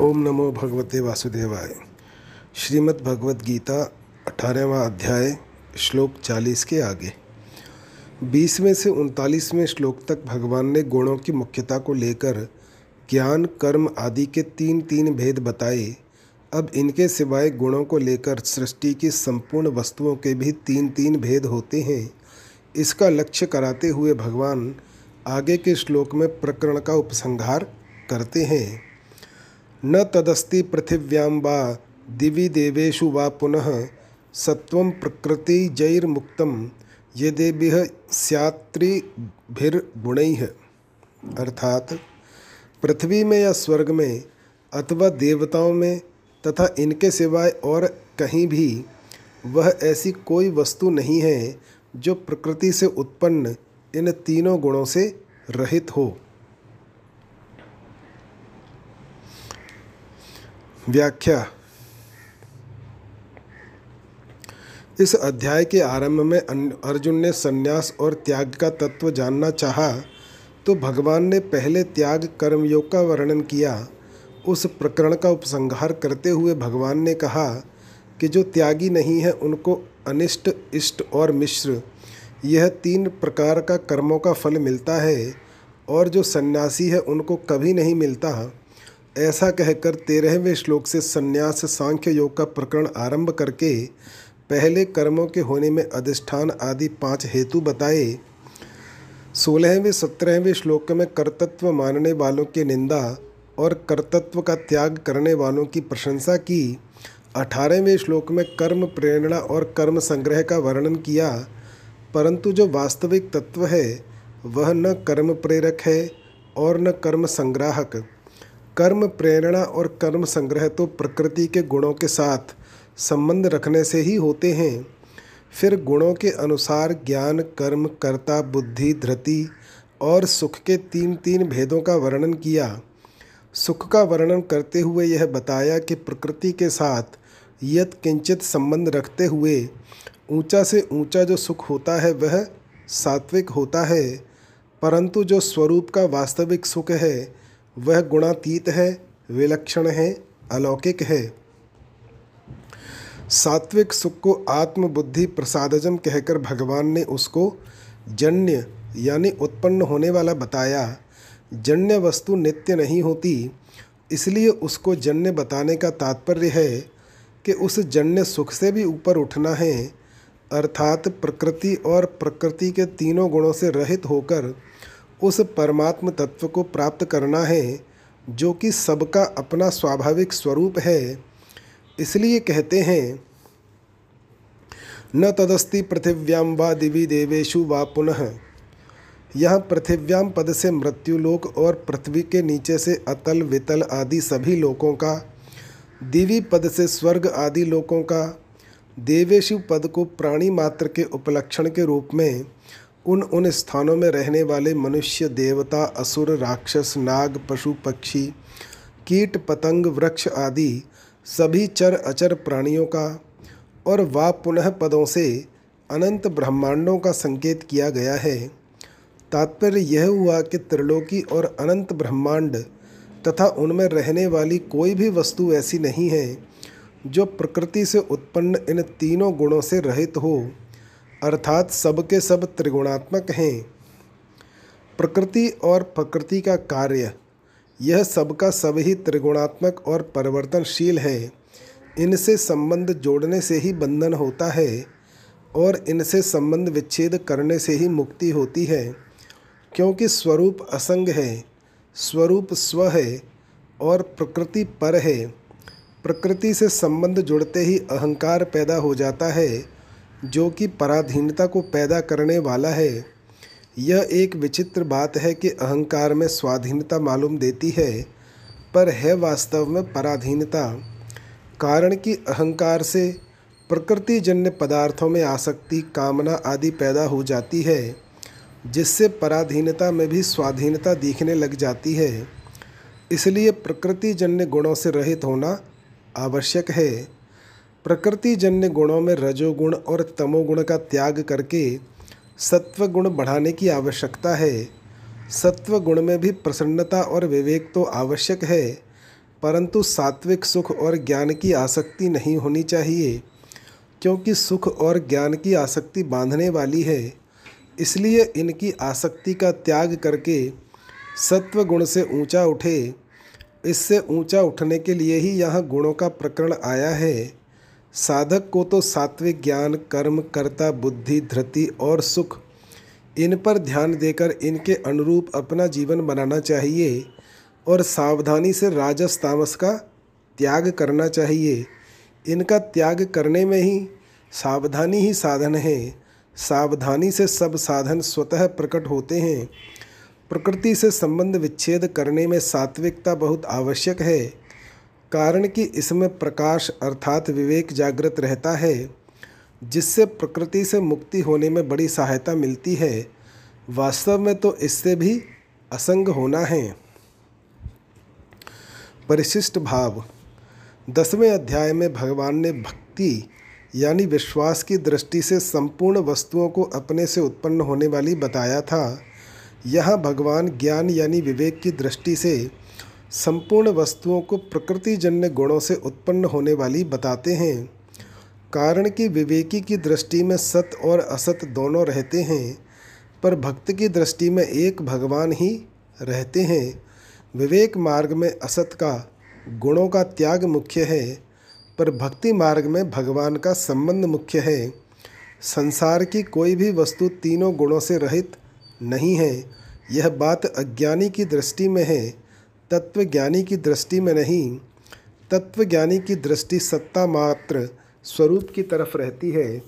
ओम नमो भगवते वासुदेवाय। श्रीमद् भगवत गीता, अठारहवा अध्याय, श्लोक चालीस के आगे। बीसवें से उनतालीसवें श्लोक तक भगवान ने गुणों की मुख्यता को लेकर ज्ञान, कर्म आदि के तीन तीन भेद बताए। अब इनके सिवाय गुणों को लेकर सृष्टि की संपूर्ण वस्तुओं के भी तीन तीन भेद होते हैं। इसका लक्ष्य कराते हुए भगवान आगे के श्लोक में प्रकरण का उपसंहार करते हैं। न तदस्ति पृथिव्यां वा दिवि देवेशु वा पुनः सत्व प्रकृति जैर्मुक्तम यदेभिः स्यात्रिभिर्गुणैः अर्थात पृथ्वी में या स्वर्ग में अथवा देवताओं में तथा इनके सिवाय और कहीं भी वह ऐसी कोई वस्तु नहीं है जो प्रकृति से उत्पन्न इन तीनों गुणों से रहित हो। व्याख्या। इस अध्याय के आरंभ में अर्जुन ने संन्यास और त्याग का तत्व जानना चाहा तो भगवान ने पहले त्याग कर्मयोग का वर्णन किया। उस प्रकरण का उपसंहार करते हुए भगवान ने कहा कि जो त्यागी नहीं है, उनको अनिष्ट, इष्ट और मिश्र, यह तीन प्रकार का कर्मों का फल मिलता है, और जो सन्यासी है, उनको कभी नहीं मिलता। ऐसा कहकर तेरहवें श्लोक से संन्यास सांख्य योग का प्रकरण आरंभ करके पहले कर्मों के होने में अधिष्ठान आदि पाँच हेतु बताए। सोलहवें, सत्रहवें श्लोक में कर्तत्व मानने वालों की निंदा और कर्तत्व का त्याग करने वालों की प्रशंसा की। अठारहवें श्लोक में कर्म प्रेरणा और कर्म संग्रह का वर्णन किया। परंतु जो वास्तविक तत्व है, वह न कर्म प्रेरक है और न कर्म संग्राहक। कर्म, प्रेरणा और कर्म संग्रह तो प्रकृति के गुणों के साथ संबंध रखने से ही होते हैं। फिर गुणों के अनुसार ज्ञान, कर्म, कर्ता, बुद्धि, धृति और सुख के तीन तीन भेदों का वर्णन किया। सुख का वर्णन करते हुए यह बताया कि प्रकृति के साथ यत किंचित संबंध रखते हुए ऊँचा से ऊँचा जो सुख होता है, वह सात्विक होता है, परंतु जो स्वरूप का वास्तविक सुख है वह गुणातीत है, विलक्षण है, अलौकिक है। सात्विक सुख को आत्मबुद्धि प्रसादजम कहकर भगवान ने उसको जन्य यानी उत्पन्न होने वाला बताया। जन्य वस्तु नित्य नहीं होती, इसलिए उसको जन्य बताने का तात्पर्य है कि उस जन्य सुख से भी ऊपर उठना है, अर्थात प्रकृति और प्रकृति के तीनों गुणों से रहित होकर उस परमात्म तत्व को प्राप्त करना है, जो कि सबका अपना स्वाभाविक स्वरूप है। इसलिए कहते हैं, न तदस्ति पृथिव्याम व दिवी देवेशु व पुनः। यह पृथिव्याम पद से मृत्युलोक और पृथ्वी के नीचे से अतल, वितल आदि सभी लोकों का, दिवी पद से स्वर्ग आदि लोकों का देवेशु पद को प्राणी मात्र के उपलक्षण के रूप में उन उन स्थानों में रहने वाले मनुष्य, देवता, असुर, राक्षस, नाग, पशु, पक्षी, कीट, पतंग, वृक्ष आदि सभी चर अचर प्राणियों का और वा पुनः पदों से अनंत ब्रह्मांडों का संकेत किया गया है। तात्पर्य यह हुआ कि त्रिलोकी और अनंत ब्रह्मांड तथा उनमें रहने वाली कोई भी वस्तु ऐसी नहीं है जो प्रकृति से उत्पन्न इन तीनों गुणों से रहित हो। अर्थात सबके सब त्रिगुणात्मक हैं। प्रकृति और प्रकृति का कार्य, यह सबका सब ही त्रिगुणात्मक और परिवर्तनशील है। इनसे संबंध जोड़ने से ही बंधन होता है और इनसे संबंध विच्छेद करने से ही मुक्ति होती है, क्योंकि स्वरूप असंग है, स्वरूप स्व है और प्रकृति पर है। प्रकृति से संबंध जुड़ते ही अहंकार पैदा हो जाता है जो कि पराधीनता को पैदा करने वाला है। यह एक विचित्र बात है कि अहंकार में स्वाधीनता मालूम देती है, पर है वास्तव में पराधीनता। कारण कि अहंकार से प्रकृति जन्य पदार्थों में आसक्ति, कामना आदि पैदा हो जाती है, जिससे पराधीनता में भी स्वाधीनता दिखने लग जाती है। इसलिए प्रकृति जन्य गुणों से रहित होना आवश्यक है। प्रकृति जन्य गुणों में रजोगुण और तमोगुण का त्याग करके सत्व गुण बढ़ाने की आवश्यकता है। सत्व गुण में भी प्रसन्नता और विवेक तो आवश्यक है, परंतु सात्विक सुख और ज्ञान की आसक्ति नहीं होनी चाहिए, क्योंकि सुख और ज्ञान की आसक्ति बांधने वाली है। इसलिए इनकी आसक्ति का त्याग करके सत्व गुण से ऊँचा उठे। इससे ऊँचा उठने के लिए ही यहाँ गुणों का प्रकरण आया है। साधक को तो सात्विक ज्ञान, कर्म, कर्ता, बुद्धि, धृति और सुख, इन पर ध्यान देकर इनके अनुरूप अपना जीवन बनाना चाहिए और सावधानी से राजस तामस का त्याग करना चाहिए। इनका त्याग करने में ही सावधानी ही साधन है। सावधानी से सब साधन स्वतः प्रकट होते हैं। प्रकृति से संबंध विच्छेद करने में सात्विकता बहुत आवश्यक है। कारण कि इसमें प्रकाश अर्थात विवेक जागृत रहता है, जिससे प्रकृति से मुक्ति होने में बड़ी सहायता मिलती है। वास्तव में तो इससे भी असंग होना है। परिशिष्ट भाव। दसवें अध्याय में भगवान ने भक्ति यानी विश्वास की दृष्टि से संपूर्ण वस्तुओं को अपने से उत्पन्न होने वाली बताया था। यह भगवान ज्ञान यानी विवेक की दृष्टि से संपूर्ण वस्तुओं को प्रकृतिजन्य गुणों से उत्पन्न होने वाली बताते हैं। कारण कि विवेकी की दृष्टि में सत और असत दोनों रहते हैं, पर भक्त की दृष्टि में एक भगवान ही रहते हैं। विवेक मार्ग में असत का, गुणों का त्याग मुख्य है, पर भक्ति मार्ग में भगवान का संबंध मुख्य है। संसार की कोई भी वस्तु तीनों गुणों से रहित नहीं है, यह बात अज्ञानी की दृष्टि में है। तत्वज्ञानी की दृष्टि में नहीं, तत्वज्ञानी की दृष्टि सत्ता मात्र स्वरूप की तरफ़ रहती है,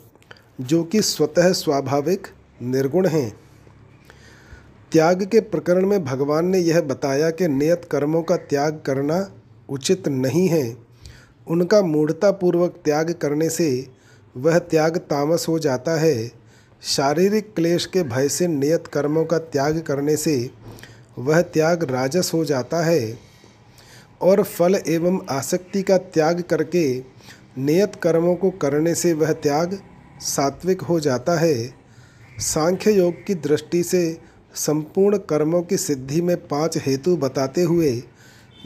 जो कि स्वतः स्वाभाविक, निर्गुण हैं। त्याग के प्रकरण में भगवान ने यह बताया कि नियत कर्मों का त्याग करना उचित नहीं है। उनका मूढ़तापूर्वक त्याग करने से वह त्याग तामस हो जाता है। शारीरिक क्लेश के भय से नियत कर्मों का त्याग करने से वह त्याग राजस हो जाता है और फल एवं आसक्ति का त्याग करके नियत कर्मों को करने से वह त्याग सात्विक हो जाता है। सांख्य योग की दृष्टि से संपूर्ण कर्मों की सिद्धि में पाँच हेतु बताते हुए,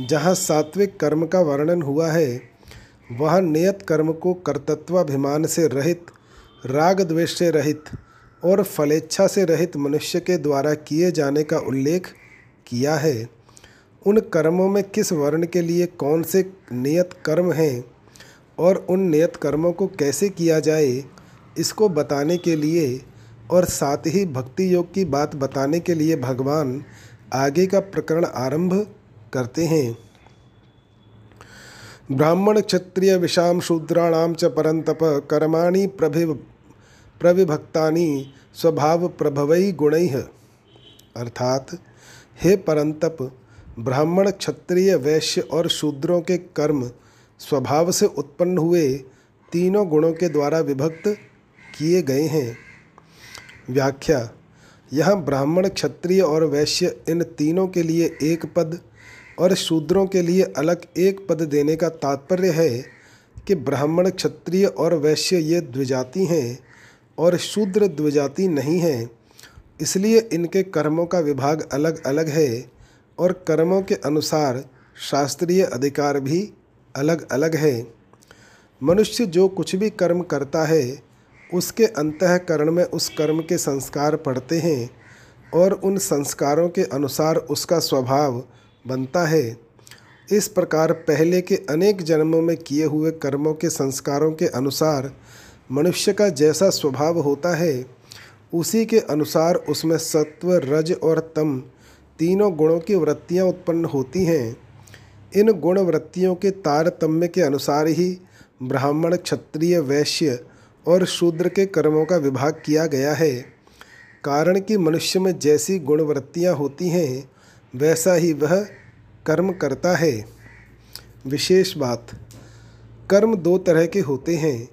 जहाँ सात्विक कर्म का वर्णन हुआ है, वह नियत कर्म को कर्तत्वाभिमान से रहित, राग द्वेष से रहित और फलेच्छा से रहित मनुष्य के द्वारा किए जाने का उल्लेख किया है। उन कर्मों में किस वर्ण के लिए कौन से नियत कर्म हैं और उन नियत कर्मों को कैसे किया जाए, इसको बताने के लिए और साथ ही भक्ति योग की बात बताने के लिए भगवान आगे का प्रकरण आरंभ करते हैं। ब्राह्मण क्षत्रिय विषाम शूद्राणाम च परंतप कर्माणि प्रभि प्रविभक्ता स्वभाव प्रभवई गुण। अर्थात हे परंतप, ब्राह्मण क्षत्रिय वैश्य और शूद्रों के कर्म स्वभाव से उत्पन्न हुए तीनों गुणों के द्वारा विभक्त किए गए हैं। व्याख्या, यह ब्राह्मण क्षत्रिय और वैश्य इन तीनों के लिए एक पद और शूद्रों के लिए अलग एक पद देने का तात्पर्य है कि ब्राह्मण क्षत्रिय और वैश्य ये द्विजाति हैं और शूद्र द्विजाति नहीं हैं। इसलिए इनके कर्मों का विभाग अलग अलग है और कर्मों के अनुसार शास्त्रीय अधिकार भी अलग अलग है। मनुष्य जो कुछ भी कर्म करता है, उसके अंतकरण में उस कर्म के संस्कार पड़ते हैं और उन संस्कारों के अनुसार उसका स्वभाव बनता है। इस प्रकार पहले के अनेक जन्मों में किए हुए कर्मों के संस्कारों के अनुसार मनुष्य का जैसा स्वभाव होता है उसी के अनुसार उसमें सत्व, रज और तम तीनों गुणों की वृत्तियाँ उत्पन्न होती हैं। इन गुण वृत्तियों के तारतम्य के अनुसार ही ब्राह्मण, क्षत्रिय, वैश्य और शूद्र के कर्मों का विभाग किया गया है। कारण कि मनुष्य में जैसी गुणवृत्तियाँ होती हैं, वैसा ही वह कर्म करता है। विशेष बात, कर्म दो तरह के होते हैं।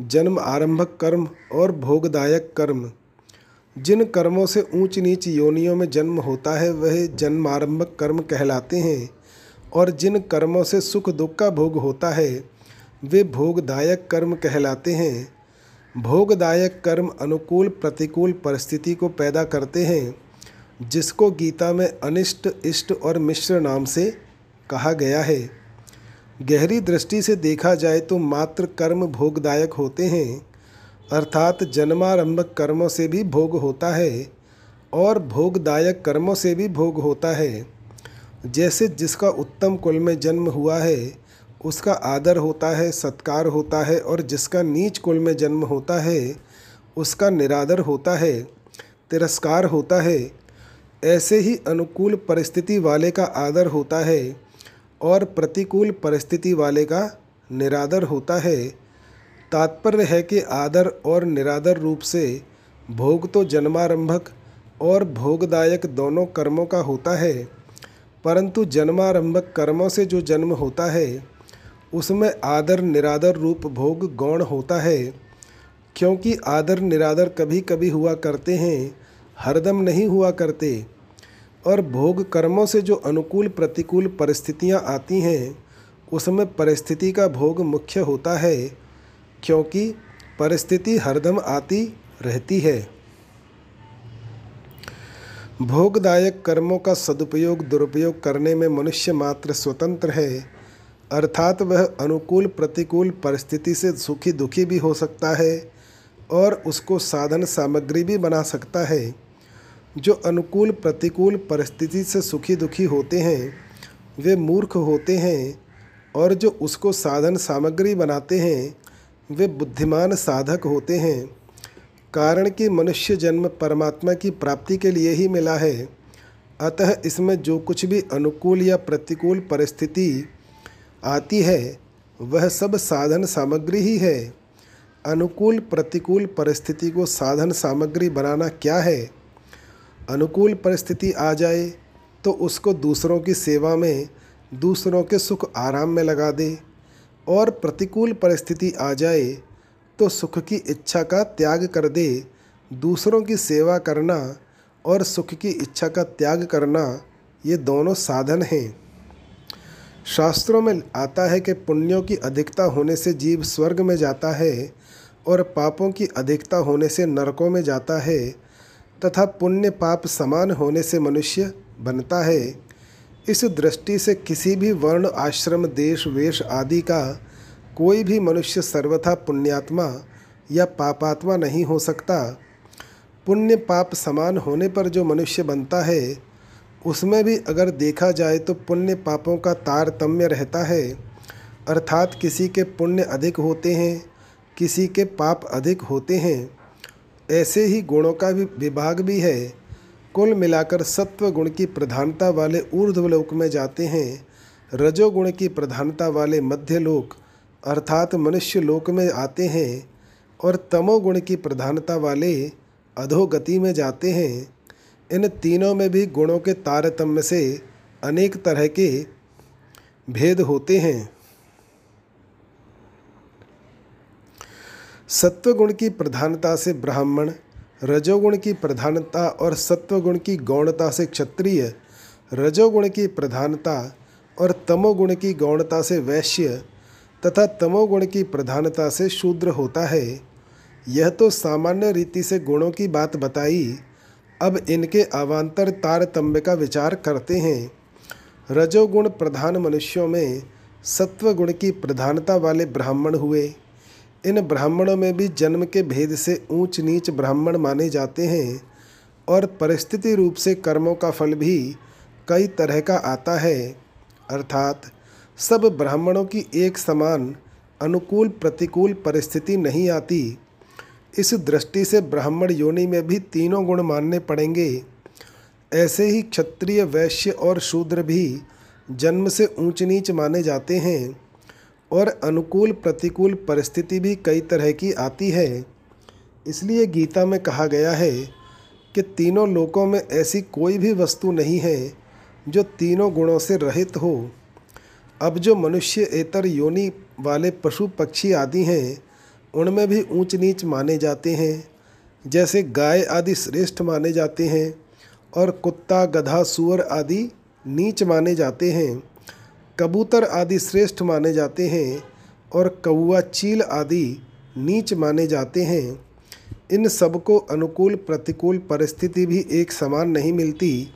जन्म आरंभक कर्म और भोगदायक कर्म। जिन कर्मों से ऊंच नीच योनियों में जन्म होता है, वह जन्मारंभक कर्म कहलाते हैं, और जिन कर्मों से सुख दुख का भोग होता है, वे भोगदायक कर्म कहलाते हैं। भोगदायक कर्म अनुकूल प्रतिकूल परिस्थिति को पैदा करते हैं, जिसको गीता में अनिष्ट, इष्ट और मिश्र नाम से कहा गया है। गहरी दृष्टि से देखा जाए तो मात्र कर्म भोगदायक होते हैं अर्थात जन्मारंभक कर्मों से भी भोग होता है और भोगदायक कर्मों से भी भोग होता है। जैसे जिसका उत्तम कुल में जन्म हुआ है, उसका आदर होता है, सत्कार होता है और जिसका नीच कुल में जन्म होता है, उसका निरादर होता है, तिरस्कार होता है। ऐसे ही अनुकूल परिस्थिति वाले का आदर होता है और प्रतिकूल परिस्थिति वाले का निरादर होता है। तात्पर्य है कि आदर और निरादर रूप से भोग तो जन्मारंभक और भोगदायक दोनों कर्मों का होता है, परंतु जन्मारंभक कर्मों से जो जन्म होता है, उसमें आदर निरादर रूप भोग गौण होता है। क्योंकि आदर निरादर कभी कभी हुआ करते हैं, हरदम नहीं हुआ करते, और भोग कर्मों से जो अनुकूल प्रतिकूल परिस्थितियाँ आती हैं, उसमें परिस्थिति का भोग मुख्य होता है। क्योंकि परिस्थिति हरदम आती रहती है। भोगदायक कर्मों का सदुपयोग दुरुपयोग करने में मनुष्य मात्र स्वतंत्र है, अर्थात वह अनुकूल प्रतिकूल परिस्थिति से सुखी दुखी भी हो सकता है और उसको साधन सामग्री भी बना सकता है। जो अनुकूल प्रतिकूल परिस्थिति से सुखी दुखी होते हैं, वे मूर्ख होते हैं और जो उसको साधन सामग्री बनाते हैं वे बुद्धिमान साधक होते हैं। कारण कि मनुष्य जन्म परमात्मा की प्राप्ति के लिए ही मिला है। अतः इसमें जो कुछ भी अनुकूल या प्रतिकूल परिस्थिति आती है, वह सब साधन सामग्री ही है। अनुकूल प्रतिकूल परिस्थिति को साधन सामग्री बनाना क्या है? अनुकूल परिस्थिति आ जाए तो उसको दूसरों की सेवा में, दूसरों के सुख आराम में लगा दे। और प्रतिकूल परिस्थिति आ जाए तो सुख की इच्छा का त्याग कर दे। दूसरों की सेवा करना और सुख की इच्छा का त्याग करना, ये दोनों साधन हैं। शास्त्रों में आता है कि पुण्यों की अधिकता होने से जीव स्वर्ग में जाता है और पापों की अधिकता होने से नरकों में जाता है, तथा पुण्य पाप समान होने से मनुष्य बनता है। इस दृष्टि से किसी भी वर्ण, आश्रम, देश, वेश आदि का कोई भी मनुष्य सर्वथा पुण्यात्मा या पापात्मा नहीं हो सकता। पुण्य पाप समान होने पर जो मनुष्य बनता है, उसमें भी अगर देखा जाए तो पुण्य पापों का तारतम्य रहता है। अर्थात किसी के पुण्य अधिक होते हैं, किसी के पाप अधिक होते हैं। ऐसे ही गुणों का भी विभाग भी है। कुल मिलाकर सत्व गुण की प्रधानता वाले ऊर्ध्वलोक में जाते हैं। रजोगुण की प्रधानता वाले मध्य लोक, अर्थात मनुष्य लोक में आते हैं और तमोगुण की प्रधानता वाले अधोगति में जाते हैं। इन तीनों में भी गुणों के तारतम्य से अनेक तरह के भेद होते हैं। सत्वगुण की प्रधानता से ब्राह्मण रजोगुण की प्रधानता और सत्वगुण की गौणता से क्षत्रिय, रजोगुण की प्रधानता और तमोगुण की गौणता से वैश्य तथा तमोगुण की प्रधानता से शूद्र होता है। यह तो सामान्य रीति से गुणों की बात बताई। अब इनके अवान्तर तारतम्य का विचार करते हैं। रजोगुण प्रधान मनुष्यों में सत्वगुण की प्रधानता वाले ब्राह्मण हुए। इन ब्राह्मणों में भी जन्म के भेद से ऊंच नीच ब्राह्मण माने जाते हैं और परिस्थिति रूप से कर्मों का फल भी कई तरह का आता है। अर्थात, सब ब्राह्मणों की एक समान अनुकूल प्रतिकूल परिस्थिति नहीं आती। इस दृष्टि से ब्राह्मण योनि में भी तीनों गुण मानने पड़ेंगे। ऐसे ही क्षत्रिय वैश्य और शूद्र भी जन्म से ऊंच नीच माने जाते हैं। और अनुकूल प्रतिकूल परिस्थिति भी कई तरह की आती है। इसलिए गीता में कहा गया है कि तीनों लोकों में ऐसी कोई भी वस्तु नहीं है जो तीनों गुणों से रहित हो। अब जो मनुष्य, एतर, योनि वाले पशु, पक्षी आदि हैं, उनमें भी ऊंच नीच माने जाते हैं। जैसे गाय आदि श्रेष्ठ माने जाते हैं और कुत्ता, गधा, सुअर आदि नीच माने जाते हैं। कबूतर आदि श्रेष्ठ माने जाते हैं और कौआ चील आदि नीच माने जाते हैं। इन सबको अनुकूल, प्रतिकूल परिस्थिति भी एक समान नहीं मिलती।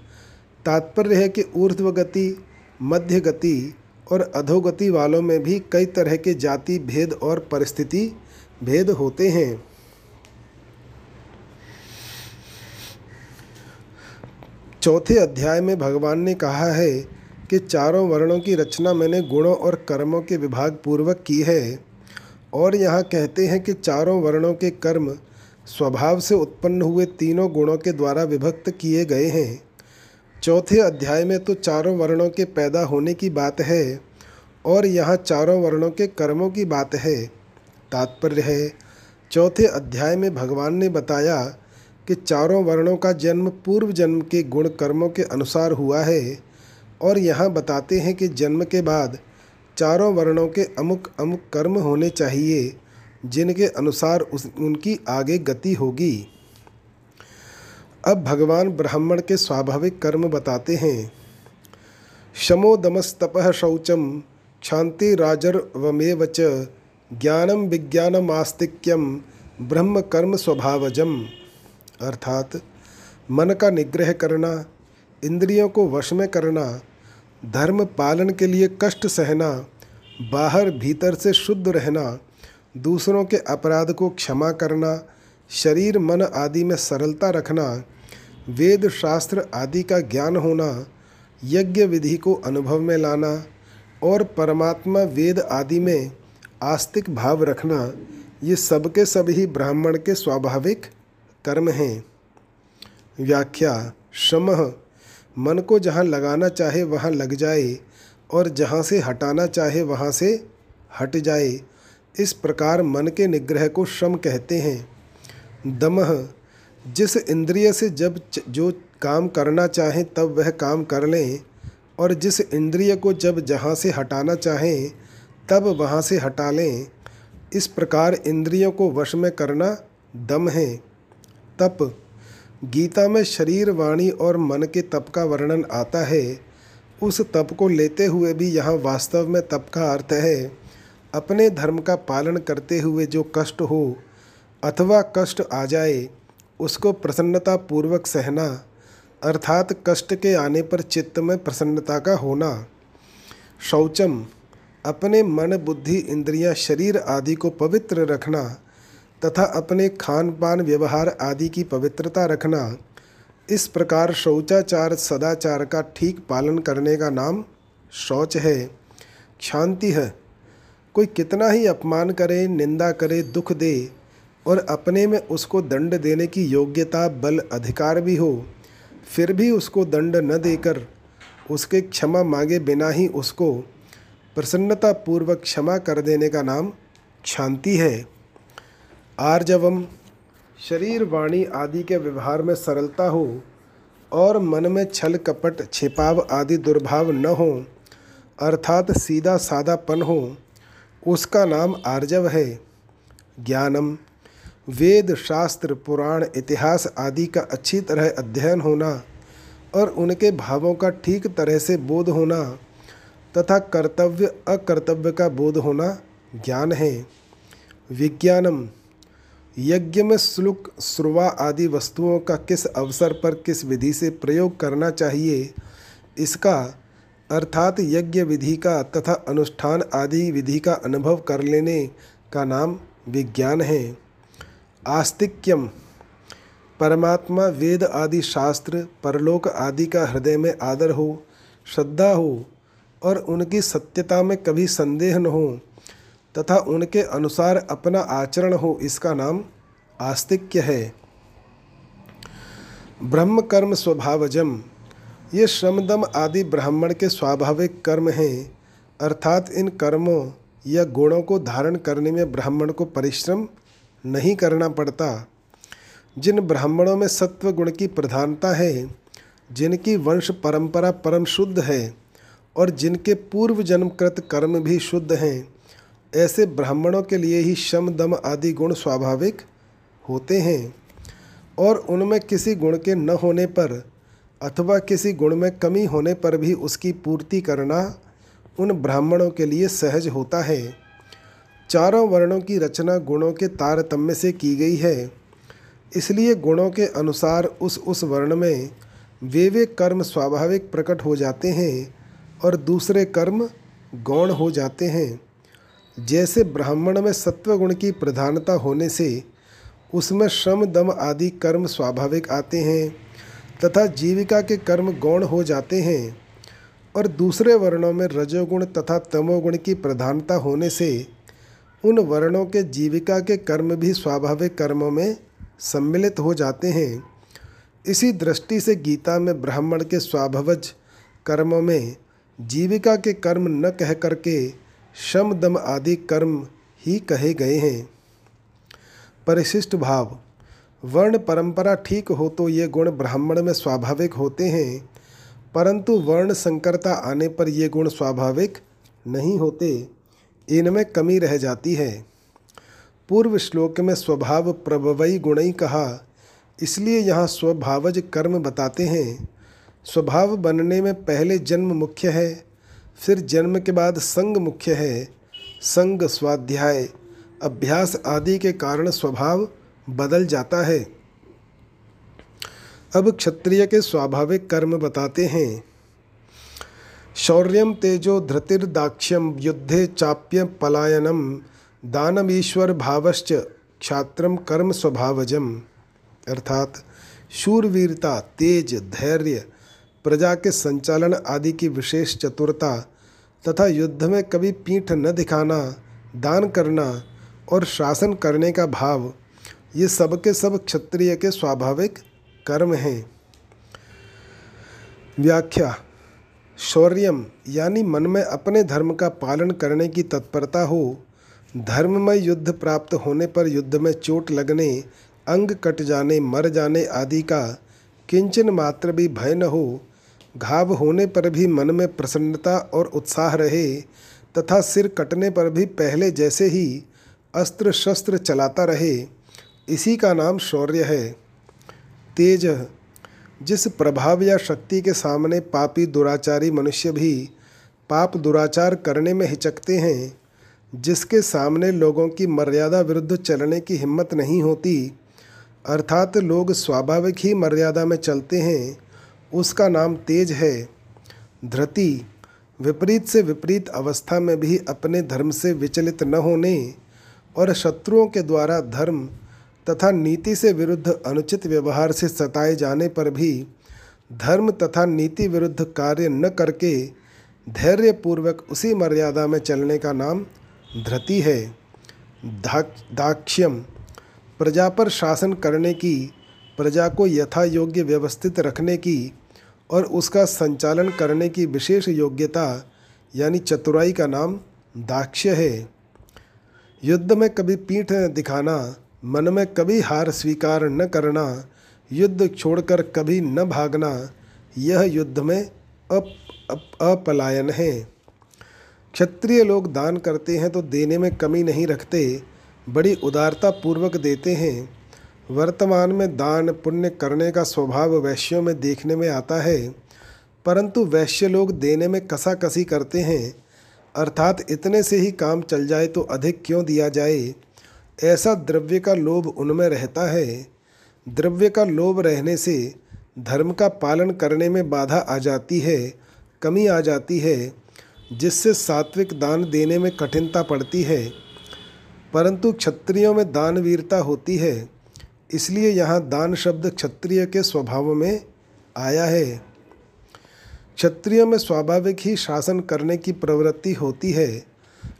तात्पर्य है कि ऊर्ध्व गति मध्य गति और अधोगति वालों में भी कई तरह के जाति, भेद और परिस्थिति, भेद होते हैं। चौथे अध्याय में भगवान ने कहा है कि चारों वर्णों की रचना मैंने गुणों और कर्मों के विभाग पूर्वक की है। और यहाँ कहते हैं कि चारों वर्णों के कर्म स्वभाव से उत्पन्न हुए तीनों गुणों के द्वारा विभक्त किए गए हैं। चौथे अध्याय में तो चारों वर्णों के पैदा होने की बात है और यहाँ चारों वर्णों के कर्मों की बात है। तात्पर्य है, चौथे अध्याय में भगवान ने बताया कि चारों वर्णों का जन्म पूर्व जन्म के गुण कर्मों के अनुसार हुआ है। और यहाँ बताते हैं कि जन्म के बाद चारों वर्णों के अमुक अमुक कर्म होने चाहिए, जिनके अनुसार उस, उनकी आगे गति होगी। अब भगवान ब्राह्मण के स्वाभाविक कर्म बताते हैं। शमो दमस्तप शौचम, क्षांति राजर्वमेव च, ज्ञानम विज्ञानमास्तिक्यम, ब्रह्म कर्म स्वभावजम। अर्थात, मन का निग्रह करना, इंद्रियों को वश में करना धर्म पालन के लिए कष्ट सहना, बाहर भीतर से शुद्ध रहना, दूसरों के अपराध को क्षमा करना, शरीर, मन आदि में सरलता रखना, वेद, शास्त्र आदि का ज्ञान होना, यज्ञ विधि को अनुभव में लाना और परमात्मा, वेद आदि में आस्तिक भाव रखना, ये सबके सब ही ब्राह्मण के स्वाभाविक कर्म हैं। व्याख्या श्रम मन को जहाँ लगाना चाहे वहाँ लग जाए और जहाँ से हटाना चाहे वहाँ से हट जाए। इस प्रकार मन के निग्रह को श्रम कहते हैं। दमह जिस इंद्रिय से जब जो काम करना चाहें तब वह काम कर लें और जिस इंद्रिय को जब जहाँ से हटाना चाहें तब वहाँ से हटा लें। इस प्रकार इंद्रियों को वश में करना दम है। तप गीता में शरीर, वाणी और मन के तप का वर्णन आता है। उस तप को लेते हुए भी यहाँ वास्तव में तप का अर्थ है। अपने धर्म का पालन करते हुए जो कष्ट हो, अथवा कष्ट आ जाए, उसको प्रसन्नता पूर्वक सहना, अर्थात कष्ट के आने पर चित्त में प्रसन्नता का होना। शौचम, अपने मन, बुद्धि, इंद्रियाँ, शरीर आदि को पवित्र रखना तथा अपने खान पान व्यवहार आदि की पवित्रता रखना। इस प्रकार शौचाचार, सदाचार का ठीक पालन करने का नाम शौच है। शांति है। कोई कितना ही अपमान करे, निंदा करे, दुख दे और अपने में उसको दंड देने की योग्यता, बल, अधिकार भी हो, फिर भी उसको दंड न देकर उसके क्षमा मांगे बिना ही उसको प्रसन्नता पूर्वक क्षमा कर देने का नाम शांति है। आर्जवम, शरीर वाणी आदि के व्यवहार में सरलता हो और मन में छल कपट, छिपाव आदि दुर्भाव न हो, अर्थात सीधा सादापन हो, उसका नाम आर्जव है। ज्ञानम, वेद, शास्त्र, पुराण, इतिहास आदि का अच्छी तरह अध्ययन होना और उनके भावों का ठीक तरह से बोध होना तथा कर्तव्य, अकर्तव्य का बोध होना ज्ञान है। विज्ञानम यज्ञ में श्लुक, श्रुवा आदि वस्तुओं का किस अवसर पर किस विधि से प्रयोग करना चाहिए? इसका अर्थात यज्ञ विधि का तथा अनुष्ठान आदि विधि का अनुभव कर लेने का नाम विज्ञान है। आस्तिक्यम, परमात्मा, वेद आदि शास्त्र, परलोक आदि का हृदय में आदर हो, श्रद्धा हो और उनकी सत्यता में कभी संदेह न हो। तथा उनके अनुसार अपना आचरण हो, इसका नाम आस्तिक्य है। ब्रह्म कर्म स्वभावजम। ये श्रमदम आदि ब्राह्मण के स्वाभाविक कर्म हैं, अर्थात इन कर्मों या गुणों को धारण करने में ब्राह्मण को परिश्रम नहीं करना पड़ता। जिन ब्राह्मणों में सत्व गुण की प्रधानता है, जिनकी वंश परंपरा परम शुद्ध है, और जिनके पूर्व जन्मकृत कर्म भी शुद्ध हैं ऐसे ब्राह्मणों के लिए ही शम, दम आदि गुण स्वाभाविक होते हैं, और उनमें किसी गुण के न होने पर अथवा किसी गुण में कमी होने पर भी उसकी पूर्ति करना उन ब्राह्मणों के लिए सहज होता है। चारों वर्णों की रचना गुणों के तारतम्य से की गई है। इसलिए गुणों के अनुसार उस उस वर्ण में वे वे कर्म स्वाभाविक प्रकट हो जाते हैं, और दूसरे कर्म गौण हो जाते हैं। जैसे ब्राह्मण में सत्वगुण की प्रधानता होने से उसमें श्रम, दम आदि कर्म स्वाभाविक आते हैं, तथा जीविका के कर्म गौण हो जाते हैं, और दूसरे वर्णों में रजोगुण तथा तमोगुण की प्रधानता होने से उन वर्णों के जीविका के कर्म भी स्वाभाविक कर्मों में सम्मिलित हो जाते हैं। इसी दृष्टि से गीता में ब्राह्मण के स्वाभवज कर्मों में जीविका के कर्म न कह करके शम दम आदि कर्म ही कहे गए हैं। परिशिष्ट भाव, वर्ण परंपरा ठीक हो तो ये गुण ब्राह्मण में स्वाभाविक होते हैं, परंतु वर्ण संकरता आने पर ये गुण स्वाभाविक नहीं होते, इनमें कमी रह जाती है। पूर्व श्लोक में स्वभाव प्रभवई गुणई कहा, इसलिए यहाँ स्वभावज कर्म बताते हैं। स्वभाव बनने में पहले जन्म मुख्य है फिर जन्म के बाद संग मुख्य है, संग स्वाध्याय। अभ्यास आदि के कारण स्वभाव बदल जाता है। अब क्षत्रिय के स्वाभाविक कर्म बताते हैं। शौर्यम तेजो धृतिर्दाक्ष्यम युद्धे चाप्य पलायनम दानमीश्वर भावश्च क्षात्रम कर्म स्वभावजम। अर्थात शूरवीरता, तेज, धैर्य प्रजा के संचालन आदि की विशेष चतुरता तथा युद्ध में कभी पीठ न दिखाना, दान करना और शासन करने का भाव, ये सब के सब क्षत्रिय के स्वाभाविक कर्म हैं। व्याख्या, शौर्यम यानी मन में अपने धर्म का पालन करने की तत्परता हो धर्म में युद्ध प्राप्त होने पर युद्ध में चोट लगने, अंग कट जाने, मर जाने आदि का किंचन मात्र भी भय न हो घाव होने पर भी मन में प्रसन्नता और उत्साह रहे तथा सिर कटने पर भी पहले जैसे ही अस्त्र शस्त्र चलाता रहे, इसी का नाम शौर्य है। तेज, जिस प्रभाव या शक्ति के सामने पापी दुराचारी मनुष्य भी पाप दुराचार करने में हिचकते हैं, जिसके सामने लोगों की मर्यादा विरुद्ध चलने की हिम्मत नहीं होती, अर्थात लोग स्वाभाविक ही मर्यादा में चलते हैं उसका नाम तेज है। धृति, विपरीत से विपरीत अवस्था में भी अपने धर्म से विचलित न होने और शत्रुओं के द्वारा धर्म तथा नीति से विरुद्ध अनुचित व्यवहार से सताए जाने पर भी धर्म तथा नीति विरुद्ध कार्य न करके धैर्यपूर्वक उसी मर्यादा में चलने का नाम धृति है। दाक्ष्यम, प्रजा पर शासन करने की, प्रजा को यथा योग्य व्यवस्थित रखने की और उसका संचालन करने की विशेष योग्यता यानी चतुराई का नाम दाक्ष्य है। युद्ध में कभी पीठ दिखाना मन में कभी हार स्वीकार न करना युद्ध छोड़कर कभी न भागना यह युद्ध में अप, अप अपलायन है। क्षत्रिय लोग दान करते हैं तो देने में कमी नहीं रखते बड़ी उदारता पूर्वक देते हैं। वर्तमान में दान पुण्य करने का स्वभाव वैश्यों में देखने में आता है, परंतु वैश्य लोग देने में कसा कसी करते हैं। अर्थात इतने से ही काम चल जाए तो अधिक क्यों दिया जाए? ऐसा द्रव्य का लोभ उनमें रहता है। द्रव्य का लोभ रहने से धर्म का पालन करने में बाधा आ जाती है, कमी आ जाती है, जिससे सात्विक दान देने में कठिनता पड़ती है। परंतु क्षत्रियों में दानवीरता होती है। इसलिए यहाँ दान शब्द क्षत्रिय के स्वभाव में आया है। क्षत्रिय में स्वाभाविक ही शासन करने की प्रवृत्ति होती है।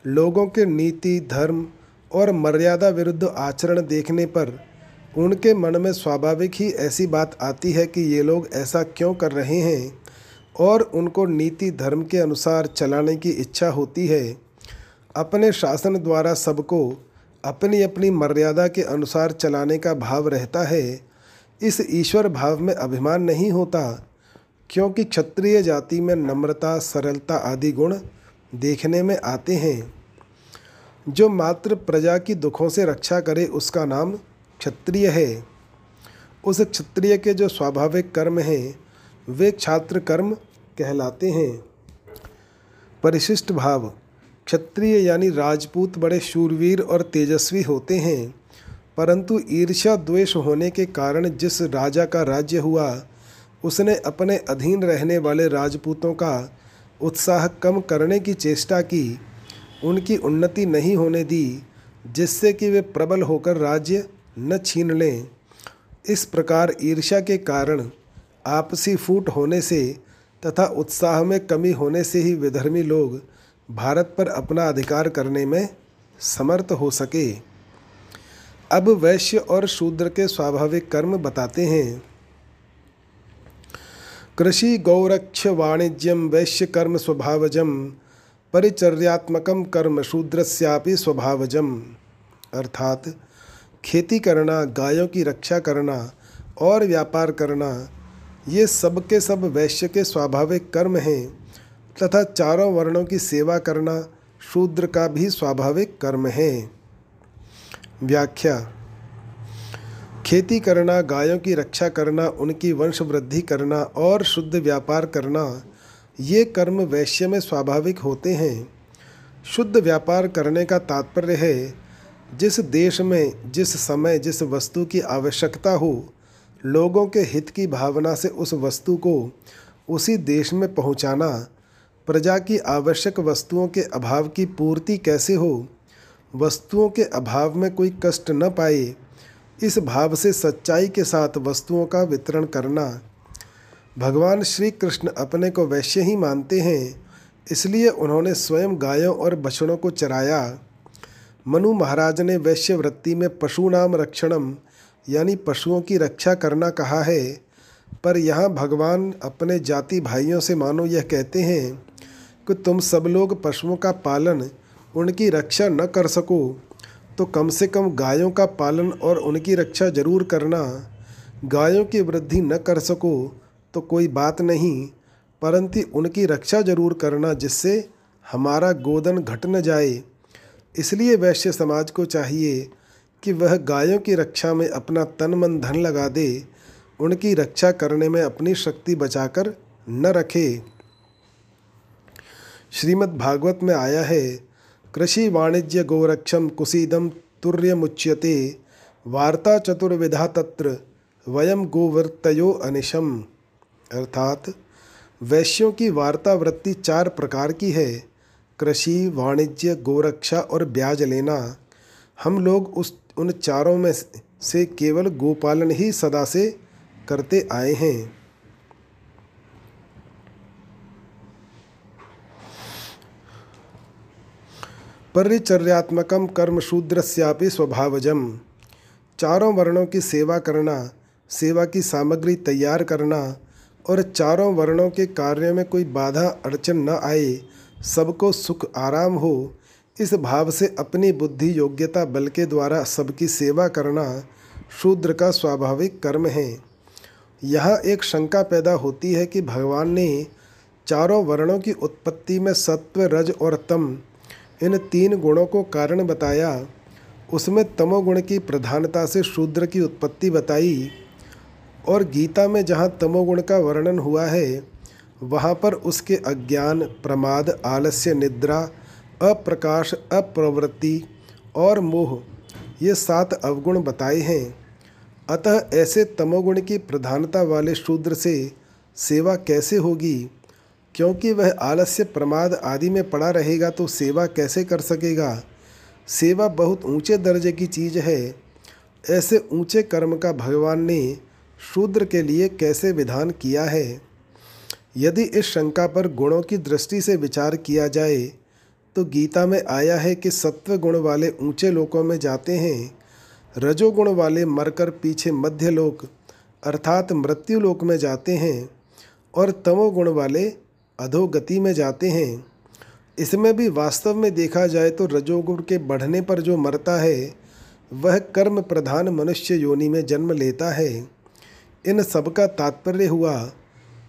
लोगों के नीति, धर्म और मर्यादा विरुद्ध आचरण देखने पर उनके मन में स्वाभाविक ही ऐसी बात आती है कि ये लोग ऐसा क्यों कर रहे हैं और उनको नीति, धर्म के अनुसार चलाने की इच्छा होती है। अपने शासन द्वारा सबको अपनी अपनी मर्यादा के अनुसार चलाने का भाव रहता है, इस ईश्वर भाव में अभिमान नहीं होता, क्योंकि क्षत्रिय जाति में नम्रता, सरलता आदि गुण देखने में आते हैं। जो मात्र प्रजा की दुखों से रक्षा करे उसका नाम क्षत्रिय है। उस क्षत्रिय के जो स्वाभाविक कर्म हैं, वे छात्र कर्म कहलाते हैं। परिशिष्ट भाव क्षत्रिय यानी राजपूत बड़े शूरवीर और तेजस्वी होते हैं। परंतु ईर्ष्या द्वेष होने के कारण जिस राजा का राज्य हुआ, उसने अपने अधीन रहने वाले राजपूतों का उत्साह कम करने की चेष्टा की, उनकी उन्नति नहीं होने दी, जिससे कि वे प्रबल होकर राज्य न छीन लें। इस प्रकार ईर्ष्या के कारण आपसी फूट होने से तथा उत्साह में कमी होने से ही विधर्मी लोग भारत पर अपना अधिकार करने में समर्थ हो सके। अब वैश्य और शूद्र के स्वाभाविक कर्म बताते हैं। कृषि गौरक्ष वाणिज्यम वैश्य कर्म स्वभावजम, परिचर्यात्मकम कर्म शूद्रस्यापि स्वभावजम। अर्थात खेती करना, गायों की रक्षा करना और व्यापार करना, ये सब के सब वैश्य के स्वाभाविक कर्म हैं। तथा चारों वर्णों की सेवा करना शूद्र का भी स्वाभाविक कर्म है। व्याख्या, खेती करना, गायों की रक्षा करना, उनकी वंश वृद्धि करना और शुद्ध व्यापार करना, ये कर्म वैश्य में स्वाभाविक होते हैं। शुद्ध व्यापार करने का तात्पर्य है, जिस देश में, जिस समय, जिस वस्तु की आवश्यकता हो, लोगों के हित की भावना से उस वस्तु को उसी देश में पहुंचाना प्रजा की आवश्यक वस्तुओं के अभाव की पूर्ति कैसे हो? वस्तुओं के अभाव में कोई कष्ट न पाए, इस भाव से सच्चाई के साथ वस्तुओं का वितरण करना। भगवान श्री कृष्ण अपने को वैश्य ही मानते हैं, इसलिए उन्होंने स्वयं गायों और बछड़ों को चराया। मनु महाराज ने वैश्य वृत्ति में पशु नाम रक्षणम, यानी पशुओं की रक्षा करना कहा है। पर यहाँ भगवान अपने जाति भाइयों से मानो यह कहते हैं कि तुम सब लोग पशुओं का पालन, उनकी रक्षा न कर सको तो कम से कम गायों का पालन और उनकी रक्षा ज़रूर करना। गायों की वृद्धि न कर सको तो कोई बात नहीं, परंतु उनकी रक्षा ज़रूर करना, जिससे हमारा गोदन घट न जाए। इसलिए वैश्य समाज को चाहिए कि वह गायों की रक्षा में अपना तन मन धन लगा दे, उनकी रक्षा करने में अपनी शक्ति बचाकर न रखे। श्रीमद् भागवत में आया है, कृषि वाणिज्य गोरक्षम कुसीदम तुर्यमुच्यते, वार्ता चतुर्विधा तत्र, वयम गोवर्तयो अनिशम। अर्थात, वैश्यों की वार्ता वृत्ति चार प्रकार की है, कृषि, वाणिज्य, गोरक्षा और ब्याज लेना। हम लोग उस, उन चारों में से केवल गोपालन ही सदा से करते आए हैं। परिचर्यात्मकम कर्म शूद्रस्यापि स्वभावजम। चारों वर्णों की सेवा करना, सेवा की सामग्री तैयार करना और चारों वर्णों के कार्य में कोई बाधा अड़चन न आए, सबको सुख आराम हो, इस भाव से अपनी बुद्धि योग्यता बल के द्वारा सबकी सेवा करना शूद्र का स्वाभाविक कर्म है। यहाँ एक शंका पैदा होती है कि भगवान ने चारों वर्णों की उत्पत्ति में सत्व, रज और तम इन तीन गुणों को कारण बताया। उसमें तमोगुण की प्रधानता से शूद्र की उत्पत्ति बताई और गीता में जहाँ तमोगुण का वर्णन हुआ है, वहाँ पर उसके अज्ञान, प्रमाद, आलस्य, निद्रा, अप्रकाश, अप्रवृत्ति और मोह, ये सात अवगुण बताए हैं। अतः ऐसे तमोगुण की प्रधानता वाले शूद्र से सेवा कैसे होगी? क्योंकि वह आलस्य प्रमाद आदि में पड़ा रहेगा तो सेवा कैसे कर सकेगा? सेवा बहुत ऊँचे दर्जे की चीज़ है। ऐसे ऊँचे कर्म का भगवान ने शूद्र के लिए कैसे विधान किया है? यदि इस शंका पर गुणों की दृष्टि से विचार किया जाए तो गीता में आया है कि सत्व गुण वाले ऊँचे लोकों में जाते हैं। रजोगुण वाले मरकर पीछे मध्य लोक, अर्थात मृत्यु लोक में जाते हैं, और तमोगुण वाले अधोगति में जाते हैं। इसमें भी वास्तव में देखा जाए तो रजोगुण के बढ़ने पर जो मरता है, वह कर्म प्रधान मनुष्य योनि में जन्म लेता है। इन सब का तात्पर्य हुआ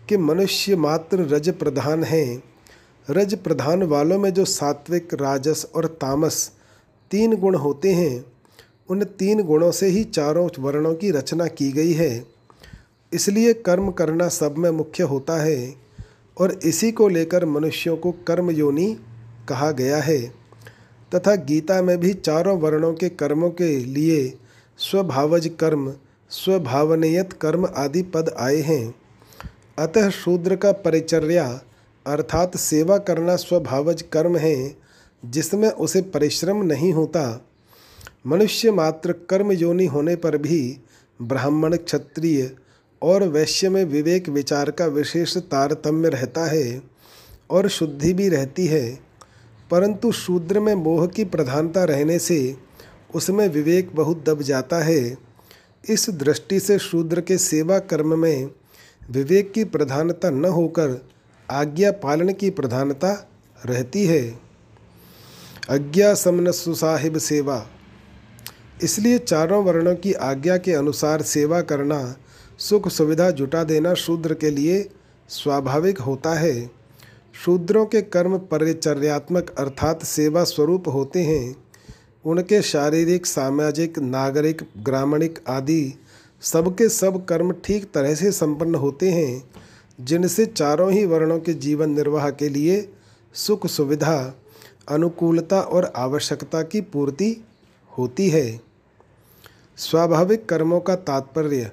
कि मनुष्य मात्र रज प्रधान हैं। रज प्रधान वालों में जो सात्विक, राजस और तामस तीन गुण होते हैं, उन तीन गुणों से ही चारों वर्णों की रचना की गई है। इसलिए कर्म करना सब में मुख्य होता है। और इसी को लेकर मनुष्यों को कर्म योनि कहा गया है, तथा गीता में भी चारों वर्णों के कर्मों के लिए स्वभावज कर्म, स्वभावनीयत कर्म आदि पद आए हैं। अतः शूद्र का परिचर्या अर्थात सेवा करना स्वभावज कर्म है, जिसमें उसे परिश्रम नहीं होता। मनुष्य मात्र कर्म योनि होने पर भी ब्राह्मण क्षत्रिय और वैश्य में विवेक विचार का विशेष तारतम्य रहता है और शुद्धि भी रहती है। परंतु शूद्र में मोह की प्रधानता रहने से उसमें विवेक बहुत दब जाता है। इस दृष्टि से शूद्र के सेवा कर्म में विवेक की प्रधानता न होकर आज्ञा पालन की प्रधानता रहती है। अज्ञा समन सुसाहिब सेवा। इसलिए चारों वर्णों की आज्ञा के अनुसार सेवा करना सुख सुविधा जुटा देना शूद्र के लिए स्वाभाविक होता है। शूद्रों के कर्म परिचर्यात्मक अर्थात सेवा स्वरूप होते हैं। उनके शारीरिक, सामाजिक, नागरिक, ग्रामीणिक आदि सबके सब कर्म ठीक तरह से संपन्न होते हैं, जिनसे चारों ही वर्णों के जीवन निर्वाह के लिए सुख सुविधा अनुकूलता और आवश्यकता की पूर्ति होती है। स्वाभाविक कर्मों का तात्पर्य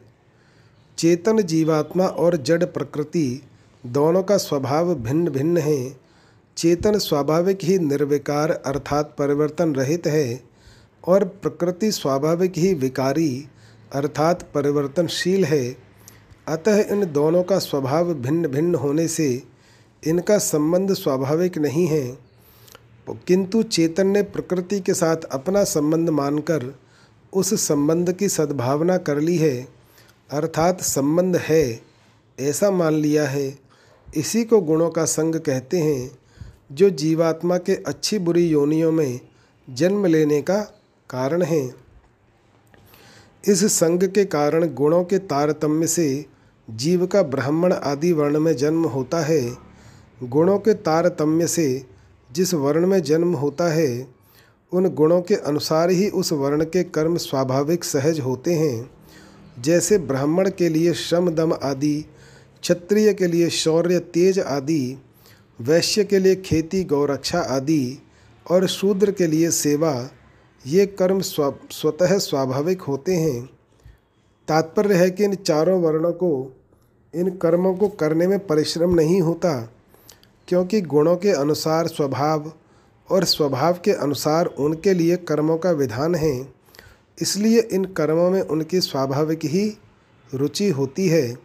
चेतन जीवात्मा और जड़ प्रकृति दोनों का स्वभाव भिन्न भिन्न है। चेतन स्वाभाविक ही निर्विकार अर्थात परिवर्तन रहित है और प्रकृति स्वाभाविक ही विकारी अर्थात परिवर्तनशील है। अतः इन दोनों का स्वभाव भिन्न भिन्न होने से इनका संबंध स्वाभाविक नहीं है। किंतु चेतन ने प्रकृति के साथ अपना संबंध मानकर उस संबंध की सद्भावना कर ली है। अर्थात संबंध है, ऐसा मान लिया है। इसी को गुणों का संग कहते हैं, जो जीवात्मा के अच्छी बुरी योनियों में जन्म लेने का कारण है। इस संग के कारण गुणों के तारतम्य से जीव का ब्राह्मण आदि वर्ण में जन्म होता है। गुणों के तारतम्य से जिस वर्ण में जन्म होता है, उन गुणों के अनुसार ही उस वर्ण के कर्म स्वाभाविक सहज होते हैं। जैसे ब्राह्मण के लिए श्रम दम आदि, क्षत्रिय के लिए शौर्य तेज आदि, वैश्य के लिए खेती गौरक्षा आदि और शूद्र के लिए सेवा, ये कर्म स्व, स्वतः स्वाभाविक होते हैं। तात्पर्य है कि इन चारों वर्णों को, इन कर्मों को करने में परिश्रम नहीं होता, क्योंकि गुणों के अनुसार स्वभाव और स्वभाव के अनुसार उनके लिए कर्मों का विधान है। इसलिए इन कर्मों में उनकी स्वाभाविक ही रुचि होती है।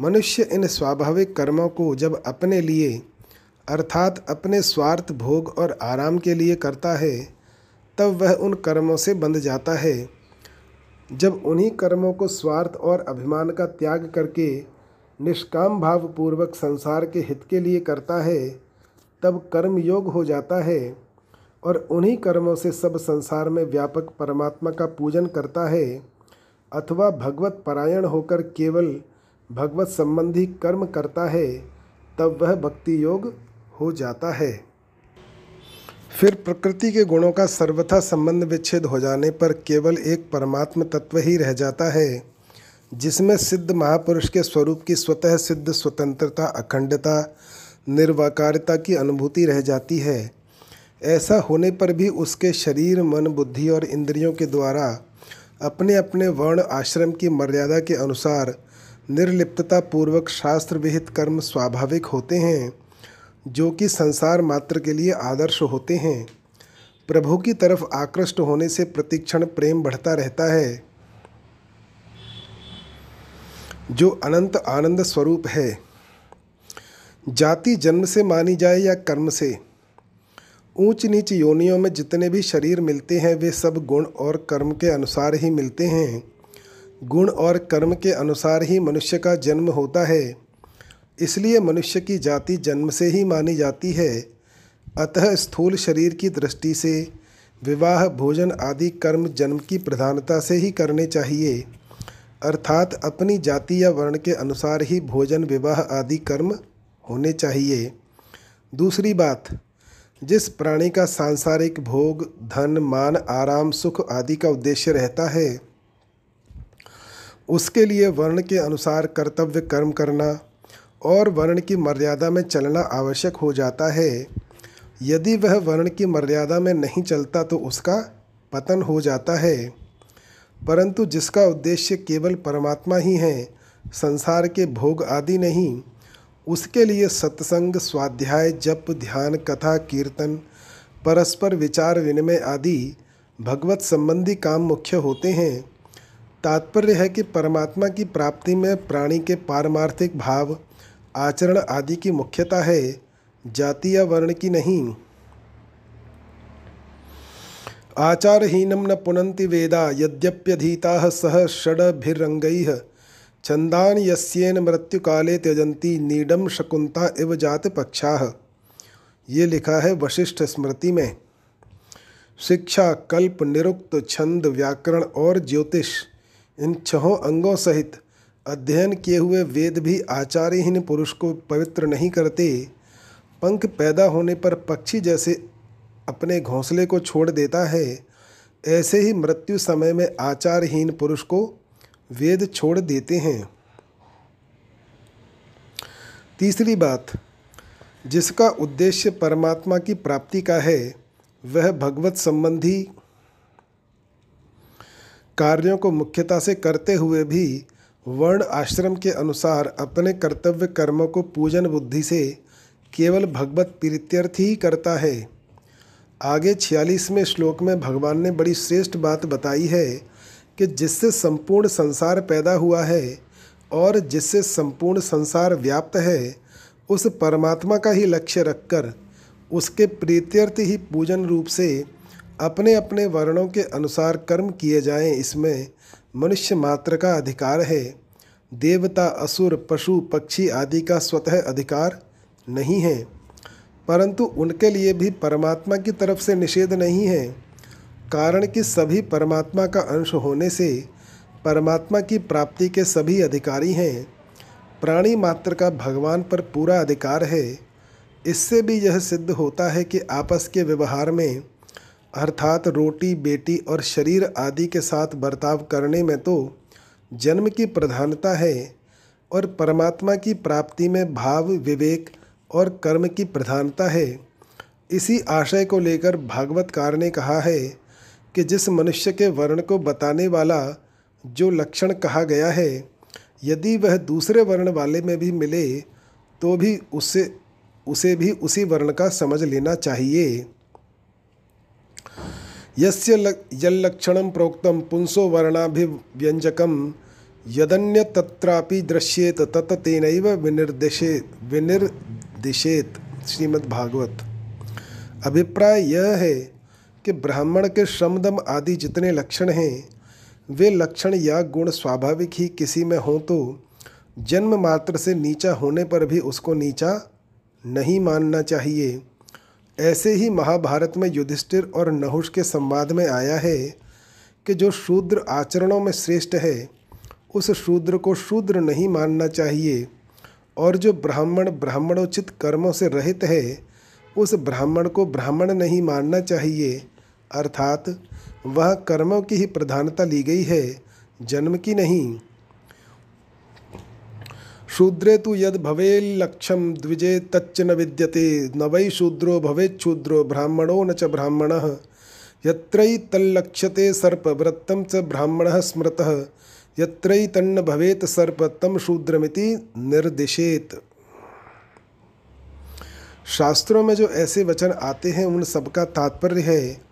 मनुष्य इन स्वाभाविक कर्मों को जब अपने लिए, अर्थात अपने स्वार्थ, भोग और आराम के लिए करता है, तब वह उन कर्मों से बंध जाता है। जब उन्हीं कर्मों को स्वार्थ और अभिमान का त्याग करके निष्काम भाव पूर्वक संसार के हित के लिए करता है, तब कर्म योग हो जाता है। और उन्हीं कर्मों से सब संसार में व्यापक परमात्मा का पूजन करता है, अथवा भगवत परायण होकर केवल भगवत संबंधी कर्म करता है, तब वह भक्ति योग हो जाता है। फिर प्रकृति के गुणों का सर्वथा संबंध विच्छेद हो जाने पर केवल एक परमात्म तत्व ही रह जाता है, जिसमें सिद्ध महापुरुष के स्वरूप की स्वतः सिद्ध स्वतंत्रता, अखंडता, निर्वाकारिता की अनुभूति रह जाती है। ऐसा होने पर भी उसके शरीर, मन, बुद्धि और इंद्रियों के द्वारा अपने अपने वर्ण आश्रम की मर्यादा के अनुसार निर्लिप्तता पूर्वक शास्त्र विहित कर्म स्वाभाविक होते हैं, जो कि संसार मात्र के लिए आदर्श होते हैं। प्रभु की तरफ़ आकृष्ट होने से प्रतिक्षण प्रेम बढ़ता रहता है। जो अनंत आनंद स्वरूप है, जाति जन्म से मानी जाए या कर्म से ऊंच नीच योनियों में जितने भी शरीर मिलते हैं, वे सब गुण और कर्म के अनुसार ही मिलते हैं। गुण और कर्म के अनुसार ही मनुष्य का जन्म होता है। इसलिए मनुष्य की जाति जन्म से ही मानी जाती है। अतः स्थूल शरीर की दृष्टि से विवाह, भोजन आदि कर्म जन्म की प्रधानता से ही करने चाहिए। अर्थात अपनी जाति या वर्ण के अनुसार ही भोजन, विवाह आदि कर्म होने चाहिए। दूसरी बात जिस प्राणी का सांसारिक भोग, धन, मान, आराम, सुख आदि का उद्देश्य रहता है, उसके लिए वर्ण के अनुसार कर्तव्य कर्म करना और वर्ण की मर्यादा में चलना आवश्यक हो जाता है। यदि वह वर्ण की मर्यादा में नहीं चलता तो उसका पतन हो जाता है। परंतु जिसका उद्देश्य केवल परमात्मा ही है, संसार के भोग आदि नहीं उसके लिए सत्संग, स्वाध्याय, जप, ध्यान, कथा, कीर्तन, परस्पर विचार विनिमय आदि भगवत संबंधी काम मुख्य होते हैं। तात्पर्य है कि परमात्मा की प्राप्ति में प्राणी के पारमार्थिक भाव, आचरण आदि की मुख्यता है जाति या वर्ण की नहीं। आचारहीनम न पुनंति वेदा, यद्यप्यधीता सह षडभिरंगैः छंदान यस्येन मृत्यु काले त्यजंती नीडम शकुंता इव जात पक्षा। ये लिखा है वशिष्ठ स्मृति में। शिक्षा, कल्प, निरुक्त, छंद, व्याकरण और ज्योतिष, इन छहों अंगों सहित अध्ययन किए हुए वेद भी आचार्यहीन पुरुष को पवित्र नहीं करते। पंख पैदा होने पर पक्षी जैसे अपने घोंसले को छोड़ देता है। ऐसे ही मृत्यु समय में आचारहीन पुरुष को वेद छोड़ देते हैं। तीसरी बात, जिसका उद्देश्य परमात्मा की प्राप्ति का है, वह भगवत संबंधी कार्यों को मुख्यता से करते हुए भी वर्ण आश्रम के अनुसार अपने कर्तव्य कर्मों को पूजन बुद्धि से केवल भगवत प्रीत्यर्थ ही करता है। आगे छियालीसवें श्लोक में भगवान ने बड़ी श्रेष्ठ बात बताई है कि जिससे संपूर्ण संसार पैदा हुआ है और जिससे संपूर्ण संसार व्याप्त है, उस परमात्मा का ही लक्ष्य रखकर उसके प्रीत्यर्थ ही पूजन रूप से अपने अपने वर्णों के अनुसार कर्म किए जाएँ, इसमें मनुष्य मात्र का अधिकार है। देवता, असुर, पशु, पक्षी आदि का स्वतः अधिकार नहीं है, परंतु उनके लिए भी परमात्मा की तरफ़ से निषेध नहीं है। कारण कि सभी परमात्मा का अंश होने से परमात्मा की प्राप्ति के सभी अधिकारी हैं। प्राणी मात्र का भगवान पर पूरा अधिकार है। इससे भी यह सिद्ध होता है कि आपस के व्यवहार में, अर्थात रोटी, बेटी और शरीर आदि के साथ बर्ताव करने में तो जन्म की प्रधानता है और परमात्मा की प्राप्ति में भाव, विवेक और कर्म की प्रधानता है। इसी आशय को लेकर भागवतकार ने कहा है कि जिस मनुष्य के वर्ण को बताने वाला जो लक्षण कहा गया है, यदि वह दूसरे वर्ण वाले में भी मिले तो भी उससे उसे भी उसी वर्ण का समझ लेना चाहिए। यस्य यल्लक्षणं प्रोक्तं पुंसो वर्णाभिव्यञ्जकं यदन्य तत्रापि दृश्येत तत तेनैव विनिर्देशे, विनिर्दिशेत। श्रीमद्भागवत। अभिप्राय यह है कि ब्राह्मण के श्रमदम आदि जितने लक्षण हैं, वे लक्षण या गुण स्वाभाविक ही किसी में हों तो जन्म मात्र से नीचा होने पर भी उसको नीचा नहीं मानना चाहिए। ऐसे ही महाभारत में युधिष्ठिर और नहुष के संवाद में आया है कि जो शूद्र आचरणों में श्रेष्ठ है, उस शूद्र को शूद्र नहीं मानना चाहिए और जो ब्राह्मण ब्राह्मणोचित कर्मों से रहित है, उस ब्राह्मण को ब्राह्मण नहीं मानना चाहिए। अर्थात वह कर्मों की ही प्रधानता ली गई है, जन्म की नहीं। शूद्रे तो यद भवेल्लक्षम द्विजे तच्च न विद्यते, न वै शूद्रो भवे भवेच्छूद्रो ब्राह्मणो न च ब्राह्मण। सर्प वृत्तं च ब्राह्मण स्मृतः। यत्रैतन्न भवेत सर्प तम शूद्रमिति निर्दिशेत। शास्त्रों में जो ऐसे वचन आते हैं, उन सबका तात्पर्य है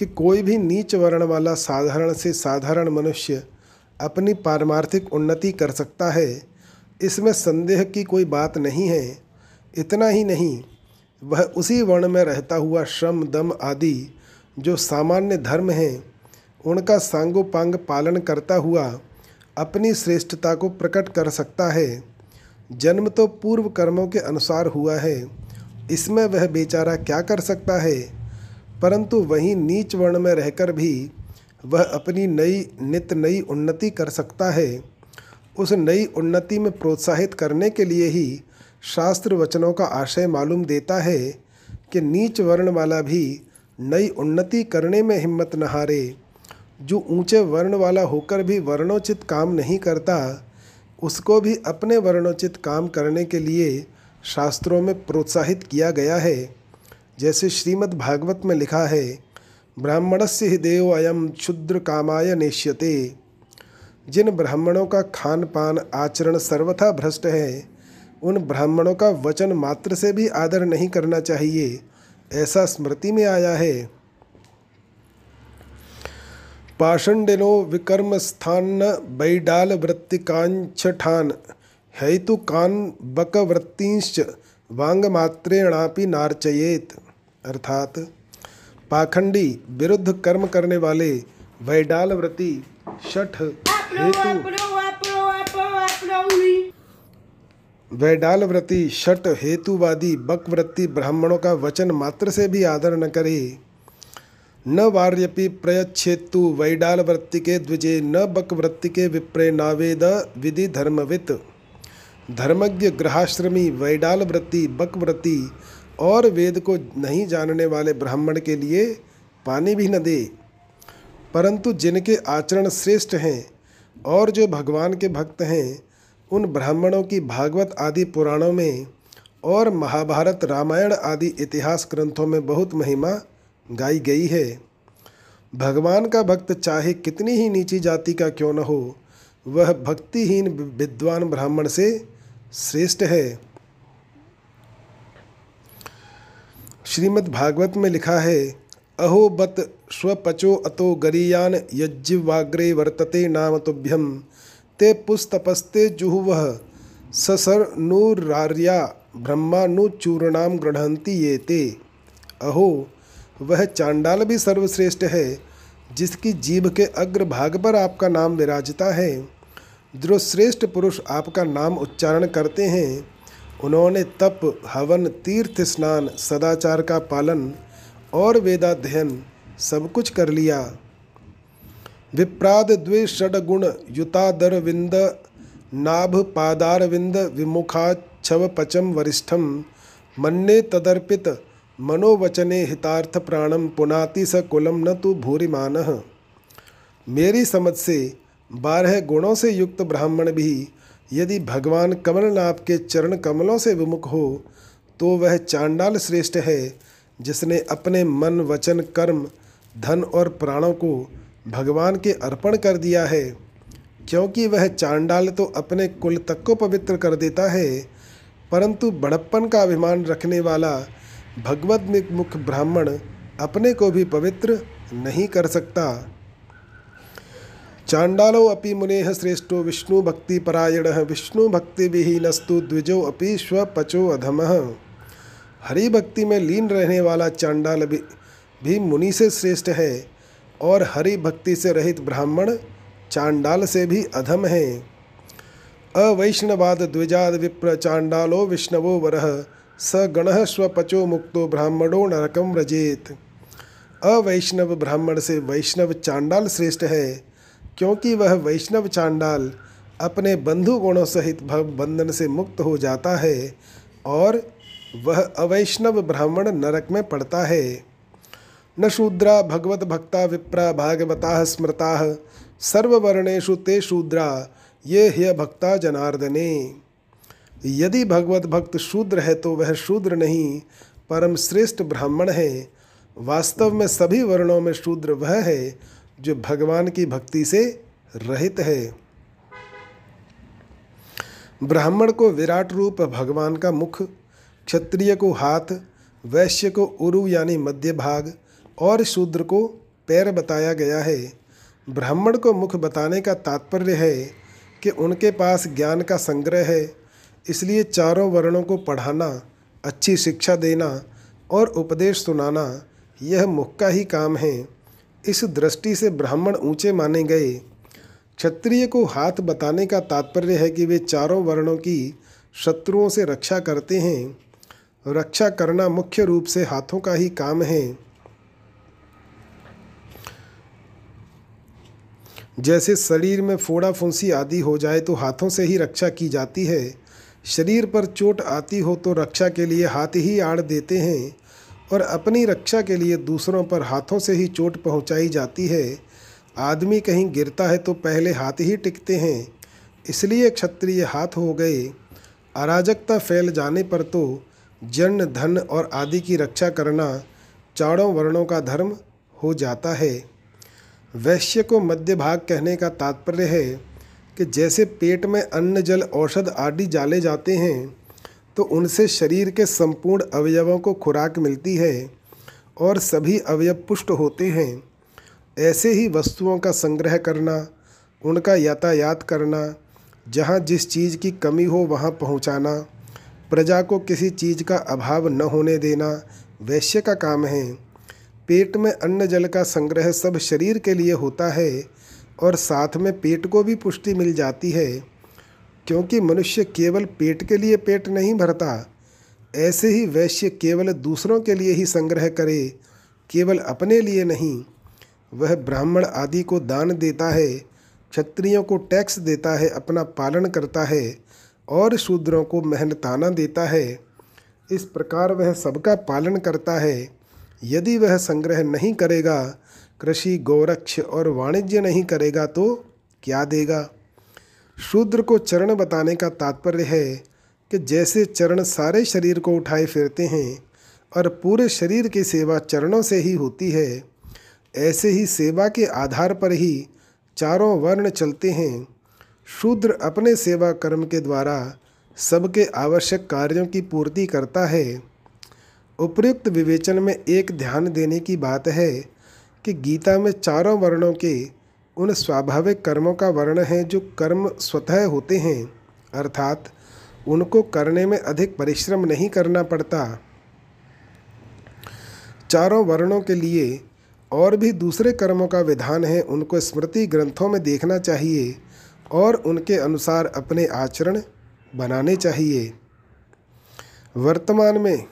कि कोई भी नीच वर्ण वाला साधारण से साधारण मनुष्य अपनी पारमार्थिक उन्नति कर सकता है, इसमें संदेह की कोई बात नहीं है। इतना ही नहीं, वह उसी वर्ण में रहता हुआ श्रम, दम आदि जो सामान्य धर्म हैं, उनका सांगोपांग पालन करता हुआ अपनी श्रेष्ठता को प्रकट कर सकता है। जन्म तो पूर्व कर्मों के अनुसार हुआ है, इसमें वह बेचारा क्या कर सकता है? परंतु वहीं नीच वर्ण में रहकर भी वह अपनी नई नित नई उन्नति कर सकता है। उस नई उन्नति में प्रोत्साहित करने के लिए ही शास्त्र वचनों का आशय मालूम देता है कि नीच वर्ण वाला भी नई उन्नति करने में हिम्मत न हारे। जो ऊँचे वर्ण वाला होकर भी वर्णोचित काम नहीं करता, उसको भी अपने वर्णोचित काम करने के लिए शास्त्रों में प्रोत्साहित किया गया है। जैसे श्रीमद् भागवत में लिखा है ब्राह्मण से ही देव अयम क्षुद्र कामाय नेश्यते जिन ब्राह्मणों का खान पान आचरण सर्वथा भ्रष्ट है, उन ब्राह्मणों का वचन मात्र से भी आदर नहीं करना चाहिए, ऐसा स्मृति में आया है। पाषंडिनो विकर्म स्थान बैडाल वृत्तिकांक्षठान हेतु कान बकवृत्तिश्च वांग मात्रेणापि नार्चयेत। अर्थात पाखंडी विरुद्ध कर्म करने वाले वैडाल व्रति शठ हेतु वैडाल व्रति शठ हेतुवादी बकवृत्ति ब्राह्मणों का वचन मात्र से भी आदर न करे। न वार्यपि प्रयच्छेतु वैडाल वृत्ति के द्विजे, न बकवृत्ति के विप्रे नावेद विधि धर्मवित। धर्मज्ञ ग्रहाश्रमी वैडाल वृत्ति बकवृत्ति और वेद को नहीं जानने वाले ब्राह्मण के लिए पानी भी न दे। परंतु जिनके आचरण श्रेष्ठ हैं और जो भगवान के भक्त हैं, उन ब्राह्मणों की भागवत आदि पुराणों में और महाभारत रामायण आदि इतिहास ग्रंथों में बहुत महिमा गाई गई है। भगवान का भक्त चाहे कितनी ही नीची जाति का क्यों न हो, वह भक्तिहीन विद्वान ब्राह्मण से श्रेष्ठ है। श्रीमद् भागवत में लिखा है, अहो बत स्वपचो अतो गरीयान यज्जिवाग्रे वर्तते नाम तुभ्यम ते पुस्तपस्ते जुहुवह ससर नूरार्या ब्रह्मानुचूर्णाम गृहंती ये ते। अहो, वह चांडाल भी सर्वश्रेष्ठ है, जिसकी जीभ के अग्र भाग पर आपका नाम विराजता है। जो श्रेष्ठ पुरुष आपका नाम उच्चारण करते हैं उन्होंने तप, हवन, तीर्थ, स्नान, सदाचार का पालन और वेदाध्ययन सब कुछ कर लिया। विप्राद द्वे षडगुण युतादर विंद, नाभ पादार विंद पचम वरिष्ठम, मन्ने तदर्पित मनोवचने हितार्थ प्राणम, पुनाति स कुलम न तो भूरिमान। मेरी समझ से बारह गुणों से युक्त ब्राह्मण भी यदि भगवान कमलनाथ के चरण कमलों से विमुख हो तो वह चांडाल श्रेष्ठ है, जिसने अपने मन, वचन, कर्म, धन और प्राणों को भगवान के अर्पण कर दिया है। क्योंकि वह चांडाल तो अपने कुल तक को पवित्र कर देता है, परंतु बड़प्पन का अभिमान रखने वाला भगवत मुख ब्राह्मण अपने को भी पवित्र नहीं कर सकता। चांडालो अपि मुनेह श्रेष्ठो विष्णु भक्ति परायण विष्णु भक्ति विहीनस्तु द्विजो अपि स्वपचो अधम। हरि भक्ति में लीन रहने वाला चांडाल भी, भी मुनि से श्रेष्ठ है और हरि भक्ति से रहित ब्राह्मण चांडाल से भी अधम है। अवैष्णवाद द्विजाद विप्र चांडालो विष्णवो वरह स गण स्वपचो मुक्तो ब्राह्मणो नरकम व्रजेत। अवैष्णव ब्राह्मण से वैष्णव चांडाल श्रेष्ठ है। क्योंकि वह वैष्णव चांडाल अपने बंधु गुणों सहित भव बंधन से मुक्त हो जाता है और वह अवैष्णव ब्राह्मण नरक में पड़ता है। न शूद्रा भगवत भक्ता विप्रा भागवता स्मृता सर्ववर्णेशु ते शूद्रा, ये ह्य भक्ता जनार्दने। यदि भगवत भक्त शूद्र है तो वह शूद्र नहीं, परम श्रेष्ठ ब्राह्मण है। वास्तव में सभी वर्णों में शूद्र वह है जो भगवान की भक्ति से रहित है। ब्राह्मण को विराट रूप भगवान का मुख, क्षत्रिय को हाथ, वैश्य को उरु यानी मध्य भाग और शूद्र को पैर बताया गया है। ब्राह्मण को मुख बताने का तात्पर्य है कि उनके पास ज्ञान का संग्रह है, इसलिए चारों वर्णों को पढ़ाना, अच्छी शिक्षा देना और उपदेश सुनाना, यह मुख का ही काम है। इस दृष्टि से ब्राह्मण ऊँचे माने गए। क्षत्रिय को हाथ बताने का तात्पर्य है कि वे चारों वर्णों की शत्रुओं से रक्षा करते हैं। रक्षा करना मुख्य रूप से हाथों का ही काम है। जैसे शरीर में फोड़ा फुंसी आदि हो जाए तो हाथों से ही रक्षा की जाती है। शरीर पर चोट आती हो तो रक्षा के लिए हाथ ही आड़ देते हैं। और अपनी रक्षा के लिए दूसरों पर हाथों से ही चोट पहुंचाई जाती है। आदमी कहीं गिरता है तो पहले हाथ ही टिकते हैं, इसलिए क्षत्रिय हाथ हो गए। अराजकता फैल जाने पर तो जन, धन और आदि की रक्षा करना चारों वर्णों का धर्म हो जाता है। वैश्य को मध्य भाग कहने का तात्पर्य है कि जैसे पेट में अन्न, जल, औषध आदि जाले जाते हैं तो उनसे शरीर के संपूर्ण अवयवों को खुराक मिलती है और सभी अवयव पुष्ट होते हैं। ऐसे ही वस्तुओं का संग्रह करना, उनका यातायात करना, जहाँ जिस चीज़ की कमी हो वहाँ पहुँचाना, प्रजा को किसी चीज़ का अभाव न होने देना वैश्य का काम है। पेट में अन्न जल का संग्रह सब शरीर के लिए होता है और साथ में पेट को भी पुष्टि मिल जाती है। क्योंकि मनुष्य केवल पेट के लिए पेट नहीं भरता, ऐसे ही वैश्य केवल दूसरों के लिए ही संग्रह करे, केवल अपने लिए नहीं। वह ब्राह्मण आदि को दान देता है, क्षत्रियों को टैक्स देता है, अपना पालन करता है और शूद्रों को मेहनताना देता है। इस प्रकार वह सबका पालन करता है। यदि वह संग्रह नहीं करेगा, कृषि, गौरक्ष और वाणिज्य नहीं करेगा तो क्या देगा? शूद्र को चरण बताने का तात्पर्य है कि जैसे चरण सारे शरीर को उठाए फिरते हैं और पूरे शरीर की सेवा चरणों से ही होती है, ऐसे ही सेवा के आधार पर ही चारों वर्ण चलते हैं। शूद्र अपने सेवा कर्म के द्वारा सबके आवश्यक कार्यों की पूर्ति करता है। उपयुक्त विवेचन में एक ध्यान देने की बात है कि गीता में चारों वर्णों के उन स्वाभाविक कर्मों का वर्ण है जो कर्म स्वतः होते हैं, अर्थात उनको करने में अधिक परिश्रम नहीं करना पड़ता। चारों वर्णों के लिए और भी दूसरे कर्मों का विधान है उनको स्मृति ग्रंथों में देखना चाहिए और उनके अनुसार अपने आचरण बनाने चाहिए। वर्तमान में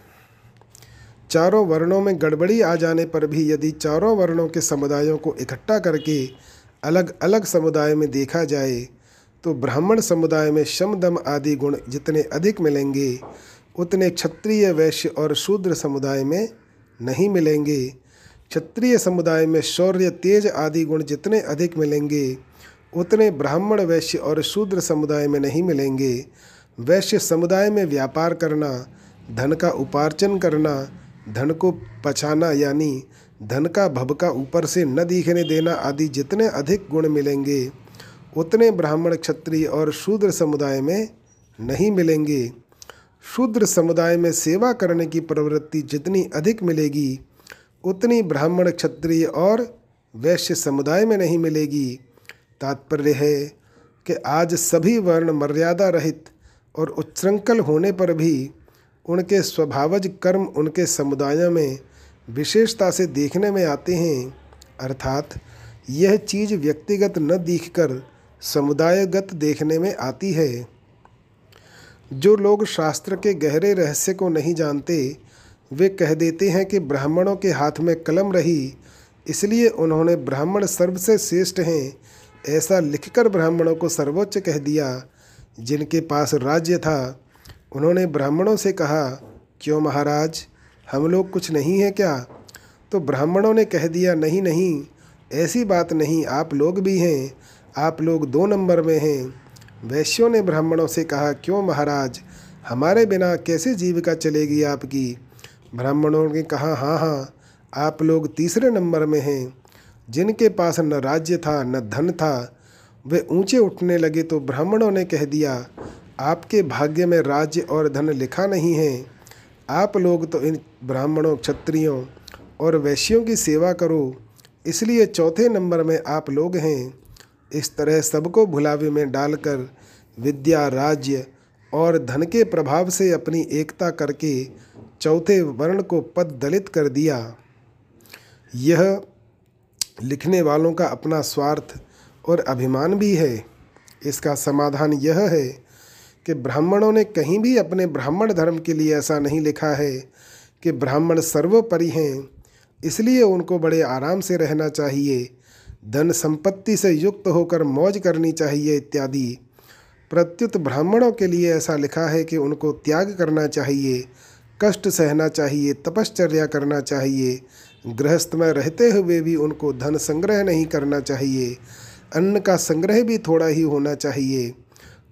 चारों वर्णों में गड़बड़ी आ जाने पर भी यदि चारों वर्णों के समुदायों को इकट्ठा करके अलग अलग समुदाय में देखा जाए तो ब्राह्मण समुदाय में शम दम आदि गुण जितने अधिक मिलेंगे, उतने क्षत्रिय, वैश्य और शूद्र समुदाय में नहीं मिलेंगे। क्षत्रिय समुदाय में शौर्य, तेज आदि गुण जितने अधिक मिलेंगे, उतने ब्राह्मण, वैश्य और शूद्र समुदाय में नहीं मिलेंगे। वैश्य समुदाय में व्यापार करना, धन का उपार्जन करना, धन को पछाना यानी धन का भबका ऊपर से न दिखने देना आदि जितने अधिक गुण मिलेंगे, उतने ब्राह्मण क्षत्रिय और शूद्र समुदाय में नहीं मिलेंगे। शूद्र समुदाय में सेवा करने की प्रवृत्ति जितनी अधिक मिलेगी, उतनी ब्राह्मण क्षत्रिय और वैश्य समुदाय में नहीं मिलेगी। तात्पर्य है कि आज सभी वर्ण मर्यादा रहित और उच्छृंखल होने पर भी उनके स्वभावज कर्म उनके समुदायों में विशेषता से देखने में आते हैं। अर्थात, यह चीज़ व्यक्तिगत न दिखकर समुदायगत देखने में आती है। जो लोग शास्त्र के गहरे रहस्य को नहीं जानते, वे कह देते हैं कि ब्राह्मणों के हाथ में कलम रही, इसलिए उन्होंने ब्राह्मण सर्वसे श्रेष्ठ हैं, ऐसा लिखकर ब्राह्मणों को सर्वोच्च कह दिया, जिनके पास राज्य था। उन्होंने ब्राह्मणों से कहा, क्यों महाराज? हम लोग कुछ नहीं हैं क्या? तो ब्राह्मणों ने कह दिया, नहीं नहीं, ऐसी बात नहीं, आप लोग भी हैं, आप लोग दो नंबर में हैं। वैश्यों ने ब्राह्मणों से कहा, क्यों महाराज, हमारे बिना कैसे जीविका चलेगी आपकी? ब्राह्मणों ने कहा हाँ हाँ आप लोग तीसरे नंबर में हैं। जिनके पास न राज्य था, न धन था, वे ऊँचे उठने लगे तो ब्राह्मणों ने कह दिया, आपके भाग्य में राज्य और धन लिखा नहीं है। आप लोग तो इन ब्राह्मणों, क्षत्रियों और वैश्यों की सेवा करो। इसलिए चौथे नंबर में आप लोग हैं। इस तरह सबको भुलावे में डालकर विद्या, राज्य और धन के प्रभाव से अपनी एकता करके चौथे वर्ण को पद दलित कर दिया। यह लिखने वालों का अपना स्वार्थ और अभिमान भी है। इसका समाधान यह है कि ब्राह्मणों ने कहीं भी अपने ब्राह्मण धर्म के लिए ऐसा नहीं लिखा है कि ब्राह्मण सर्वोपरि हैं, इसलिए उनको बड़े आराम से रहना चाहिए, धन संपत्ति से युक्त होकर मौज करनी चाहिए इत्यादि। प्रत्युत ब्राह्मणों के लिए ऐसा लिखा है कि उनको त्याग करना चाहिए, कष्ट सहना चाहिए, तपश्चर्या करना चाहिए गृहस्थ में रहते हुए भी उनको धन संग्रह नहीं करना चाहिए, अन्न का संग्रह भी थोड़ा ही होना चाहिए।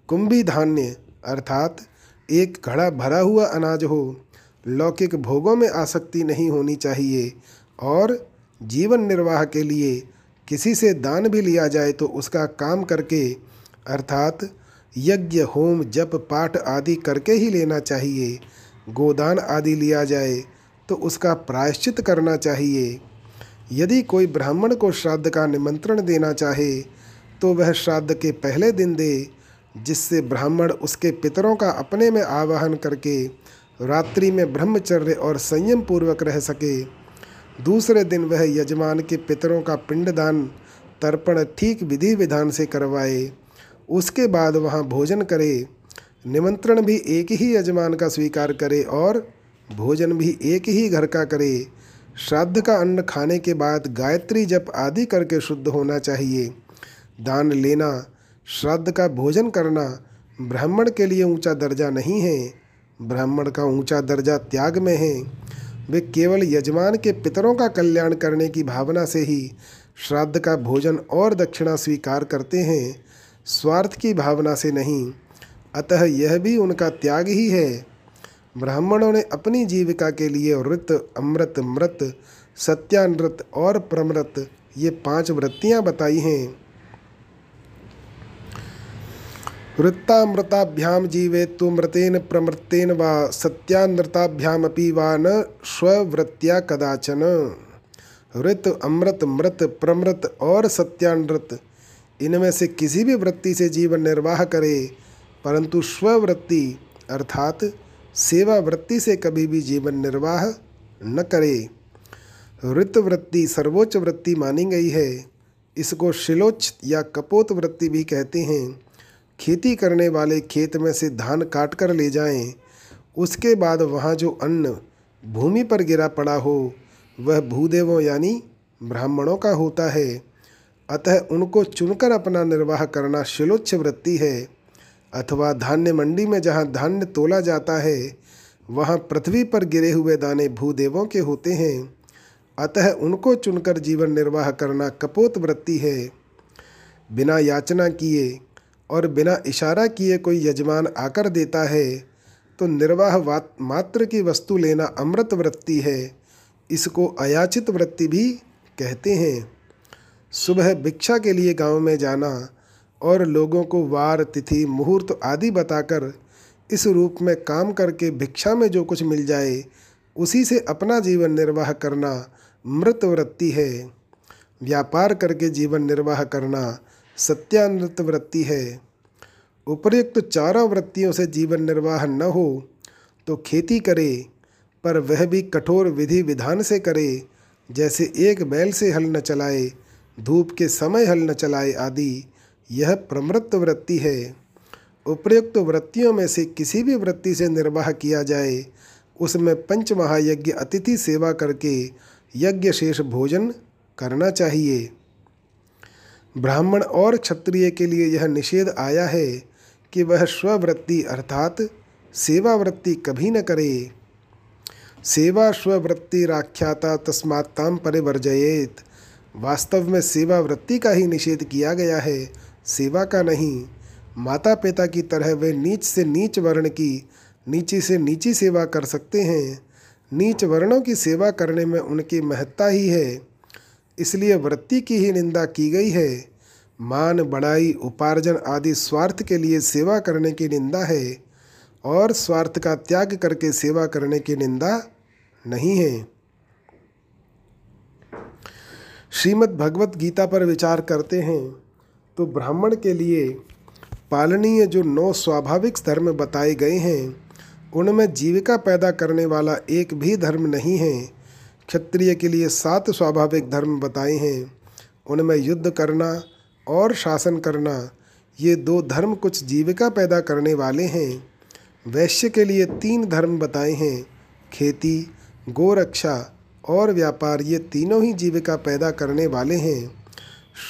कुंभी धान्य अर्थात एक घड़ा भरा हुआ अनाज हो, लौकिक भोगों में आसक्ति नहीं होनी चाहिए और जीवन निर्वाह के लिए किसी से दान भी लिया जाए तो उसका काम करके, अर्थात यज्ञ, होम, जप, पाठ आदि करके ही लेना चाहिए। गोदान आदि लिया जाए तो उसका प्रायश्चित करना चाहिए। यदि कोई ब्राह्मण को श्राद्ध का निमंत्रण देना चाहे तो वह श्राद्ध के पहले दिन दे जिससे ब्राह्मण उसके पितरों का अपने में आवाहन करके रात्रि में ब्रह्मचर्य और संयम पूर्वक रह सके। दूसरे दिन वह यजमान के पितरों का पिंडदान, तर्पण, ठीक विधि विधान से करवाए। उसके बाद वहाँ भोजन करे। निमंत्रण भी एक ही यजमान का स्वीकार करे और भोजन भी एक ही घर का करे। श्राद्ध का अन्न खाने के बाद गायत्री जप आदि करके शुद्ध होना चाहिए। दान लेना श्राद्ध का भोजन करना ब्राह्मण के लिए ऊँचा दर्जा नहीं है। ब्राह्मण का ऊँचा दर्जा त्याग में है। वे केवल यजमान के पितरों का कल्याण करने की भावना से ही श्राद्ध का भोजन और दक्षिणा स्वीकार करते हैं। स्वार्थ की भावना से नहीं, अतः यह भी उनका त्याग ही है। ब्राह्मणों ने अपनी जीविका के लिए वृत अमृत, मृत, सत्यानृत और प्रमृत ये पाँच वृत्तियाँ बताई हैं। वृत्तामृताभ्याम जीवे तो मृतेन प्रमृतेन वा सत्यानृताभ्यामपि वा न स्ववृत्तिया कदाचन। वृत अमृत, मृत, प्रमृत और सत्यानृत, इनमें से किसी भी वृत्ति से जीवन निर्वाह करे, परंतु स्ववृत्ति, अर्थात सेवा वृत्ति से कभी भी जीवन निर्वाह न करे। वृत्त वृत्ति सर्वोच्च वृत्ति मानी गई है। इसको शिलोच या कपोत वृत्ति भी कहते हैं। खेती करने वाले खेत में से धान काट कर ले जाएँ, उसके बाद वहाँ जो अन्न भूमि पर गिरा पड़ा हो वह भूदेवों यानी ब्राह्मणों का होता है। अतः उनको चुनकर अपना निर्वाह करना शिलोच्छ वृत्ति है। अथवा धान्य मंडी में जहाँ धान्य तोला जाता है वहाँ पृथ्वी पर गिरे हुए दाने भूदेवों के होते हैं। अतः उनको चुनकर जीवन निर्वाह करना कपोत वृत्ति है। बिना याचना किए और बिना इशारा किए कोई यजमान आकर देता है तो निर्वाह मात्र की वस्तु लेना अमृत वृत्ति है। इसको अयाचित वृत्ति भी कहते हैं। सुबह भिक्षा के लिए गाँव में जाना और लोगों को वार, तिथि, मुहूर्त आदि बताकर इस रूप में काम करके भिक्षा में जो कुछ मिल जाए, उसी से अपना जीवन निर्वाह करना मृत वृत्ति है। व्यापार करके जीवन निर्वाह करना सत्यानृत वृत्ति है। उपर्युक्त चारों वृत्तियों से जीवन निर्वाह न हो तो खेती करे, पर वह भी कठोर विधि विधान से करे, जैसे एक बैल से हल न चलाए, धूप के समय हल न चलाए आदि। यह प्रमृत वृत्ति है। उपर्युक्त वृत्तियों में से किसी भी वृत्ति से निर्वाह किया जाए, उसमें पंच महायज्ञ अतिथि सेवा करके यज्ञ शेष भोजन करना चाहिए। ब्राह्मण और क्षत्रिय के लिए यह निषेध आया है कि वह स्ववृत्ति अर्थात सेवावृत्ति कभी न करे। सेवा स्ववृत्ति राख्याता तस्मात्ताम परिवर्जयेत। वास्तव में सेवा वृत्ति का ही निषेध किया गया है, सेवा का नहीं। माता पिता की तरह वे नीच से नीच वर्ण की, नीची से नीची सेवा कर सकते हैं। नीच वर्णों की सेवा करने में उनकी महत्ता ही है। इसलिए वृत्ति की ही निंदा की गई है। मान, बड़ाई, उपार्जन आदि स्वार्थ के लिए सेवा करने की निंदा है और स्वार्थ का त्याग करके सेवा करने की निंदा नहीं है। श्रीमद् भगवत गीता पर विचार करते हैं। तो ब्राह्मण के लिए पालनीय जो नौ स्वाभाविक धर्म बताए गए हैं, उनमें जीविका पैदा करने वाला एक भी धर्म नहीं है। क्षत्रिय के लिए सात स्वाभाविक धर्म बताए हैं, उनमें युद्ध करना और शासन करना, ये दो धर्म कुछ जीविका पैदा करने वाले हैं। वैश्य के लिए तीन धर्म बताए हैं, खेती, गोरक्षा और व्यापार, ये तीनों ही जीविका पैदा करने वाले हैं।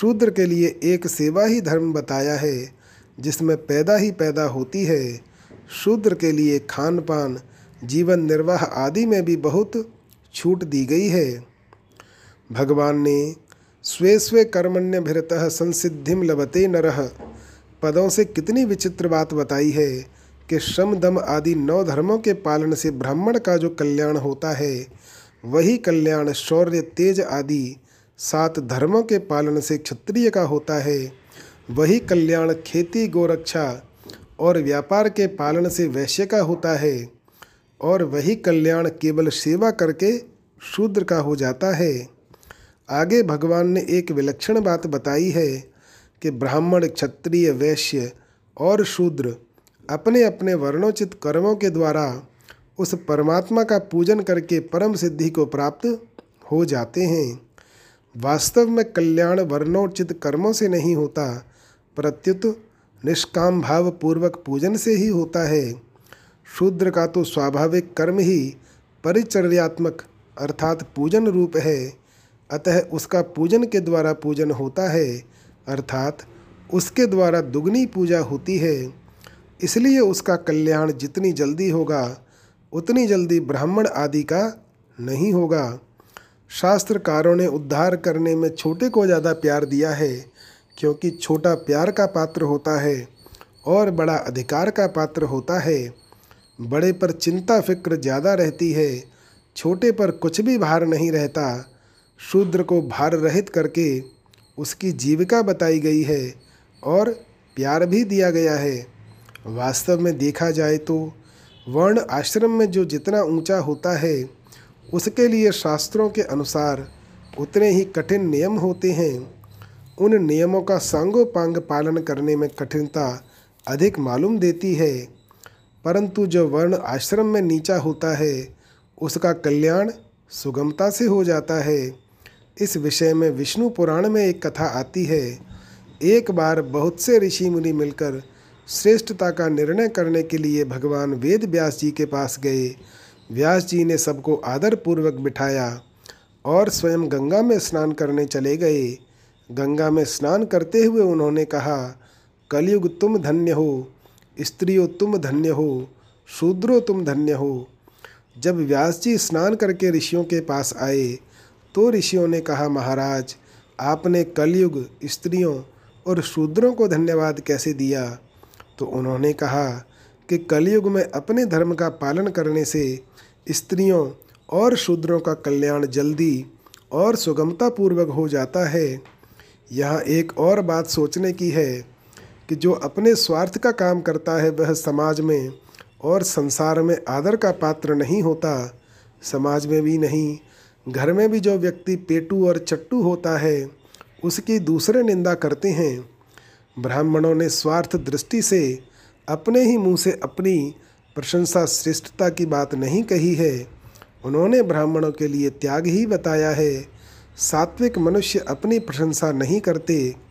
शूद्र के लिए एक सेवा ही धर्म बताया है, जिसमें पैदा ही पैदा होती है। शूद्र के लिए खान पान जीवन निर्वाह आदि में भी बहुत छूट दी गई है। भगवान ने स्वे स्वे कर्मण्य भिरत संसिधिम लभते नरह पदों से कितनी विचित्र बात बताई है कि श्रम दम आदि नौ धर्मों के पालन से ब्राह्मण का जो कल्याण होता है, वही कल्याण शौर्य, तेज आदि सात धर्मों के पालन से क्षत्रिय का होता है। वही कल्याण खेती, गोरक्षा और व्यापार के पालन से वैश्य का होता है। और वही कल्याण केवल सेवा करके शूद्र का हो जाता है। आगे भगवान ने एक विलक्षण बात बताई है कि ब्राह्मण, क्षत्रिय, वैश्य और शूद्र अपने अपने वर्णोचित कर्मों के द्वारा उस परमात्मा का पूजन करके परम सिद्धि को प्राप्त हो जाते हैं। वास्तव में कल्याण वर्णोचित कर्मों से नहीं होता, प्रत्युत निष्काम भाव पूर्वक पूजन से ही होता है। शूद्र का तो स्वाभाविक कर्म ही परिचर्यात्मक अर्थात पूजन रूप है। अतः उसका पूजन के द्वारा पूजन होता है, अर्थात उसके द्वारा दुगनी पूजा होती है। इसलिए उसका कल्याण जितनी जल्दी होगा, उतनी जल्दी ब्राह्मण आदि का नहीं होगा। शास्त्रकारों ने उद्धार करने में छोटे को ज़्यादा प्यार दिया है, क्योंकि छोटा प्यार का पात्र होता है और बड़ा अधिकार का पात्र होता है। बड़े पर चिंता फ़िक्र ज़्यादा रहती है, छोटे पर कुछ भी भार नहीं रहता। शूद्र को भार रहित करके उसकी जीविका बताई गई है और प्यार भी दिया गया है। वास्तव में देखा जाए तो वर्ण आश्रम में जो जितना ऊँचा होता है, उसके लिए शास्त्रों के अनुसार उतने ही कठिन नियम होते हैं। उन नियमों का सांगोपांग पालन करने में कठिनता अधिक मालूम देती है। परंतु जो वर्ण आश्रम में नीचा होता है, उसका कल्याण सुगमता से हो जाता है। इस विषय में विष्णु पुराण में एक कथा आती है। एक बार बहुत से ऋषि मुनि मिलकर श्रेष्ठता का निर्णय करने के लिए भगवान वेद व्यास जी के पास गए। व्यास जी ने सबको आदरपूर्वक बिठाया और स्वयं गंगा में स्नान करने चले गए। गंगा में स्नान करते हुए उन्होंने कहा, कलयुग, तुम धन्य हो। स्त्रियों तुम धन्य हो, शूद्रो तुम धन्य हो। जब व्यास जी स्नान करके ऋषियों के पास आए तो ऋषियों ने कहा, महाराज, आपने कलयुग, स्त्रियों और शूद्रों को धन्यवाद कैसे दिया? तो उन्होंने कहा कि कलयुग में अपने धर्म का पालन करने से स्त्रियों और शूद्रों का कल्याण जल्दी और सुगमता पूर्वक हो जाता है। यहाँ एक और बात सोचने की है। कि जो अपने स्वार्थ का काम करता है, वह समाज में और संसार में आदर का पात्र नहीं होता। समाज में भी नहीं, घर में भी जो व्यक्ति पेटू और चट्टू होता है, उसकी दूसरे निंदा करते हैं। ब्राह्मणों ने स्वार्थ दृष्टि से अपने ही मुँह से अपनी प्रशंसा श्रेष्ठता की बात नहीं कही है। उन्होंने ब्राह्मणों के लिए त्याग ही बताया है। सात्विक मनुष्य अपनी प्रशंसा नहीं करते।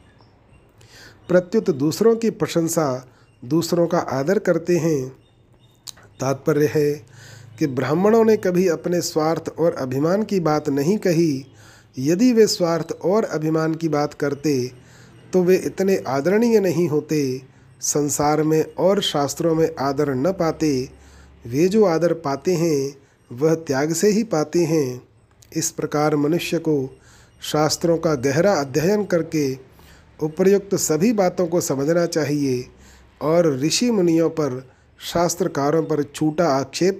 प्रत्युत दूसरों की प्रशंसा, दूसरों का आदर करते हैं। तात्पर्य है कि ब्राह्मणों ने कभी अपने स्वार्थ और अभिमान की बात नहीं कही। यदि वे स्वार्थ और अभिमान की बात करते तो वे इतने आदरणीय नहीं होते। संसार में और शास्त्रों में आदर न पाते। वे जो आदर पाते हैं, वह त्याग से ही पाते हैं। इस प्रकार मनुष्य को शास्त्रों का गहरा अध्ययन करके उपयुक्त सभी बातों को समझना चाहिए और ऋषि मुनियों पर शास्त्रकारों पर छूटा आक्षेप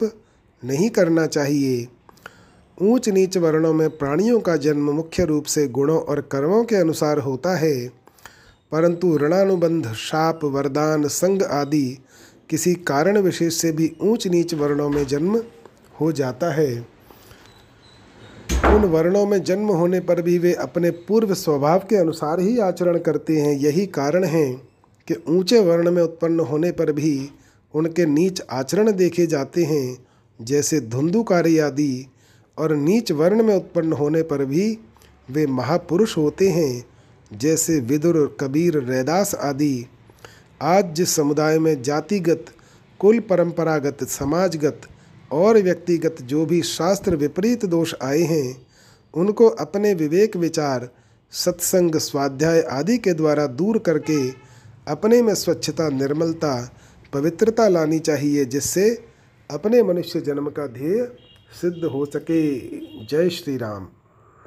नहीं करना चाहिए। ऊंच नीच वर्णों में प्राणियों का जन्म मुख्य रूप से गुणों और कर्मों के अनुसार होता है, परंतु ऋणानुबंध, शाप, वरदान, संग आदि किसी कारण विशेष से भी ऊंच नीच वर्णों में जन्म हो जाता है। उन वर्णों में जन्म होने पर भी वे अपने पूर्व स्वभाव के अनुसार ही आचरण करते हैं। यही कारण है कि ऊँचे वर्ण में उत्पन्न होने पर भी उनके नीच आचरण देखे जाते हैं, जैसे धुंधुकारी आदि, और नीच वर्ण में उत्पन्न होने पर भी वे महापुरुष होते हैं, जैसे विदुर, कबीर, रैदास आदि। आज जिस समुदाय में जातिगत, कुल परंपरागत, समाजगत और व्यक्तिगत जो भी शास्त्र विपरीत दोष आए हैं, उनको अपने विवेक विचार, सत्संग, स्वाध्याय आदि के द्वारा दूर करके अपने में स्वच्छता, निर्मलता, पवित्रता लानी चाहिए, जिससे अपने मनुष्य जन्म का ध्येय सिद्ध हो सके। जय श्री राम।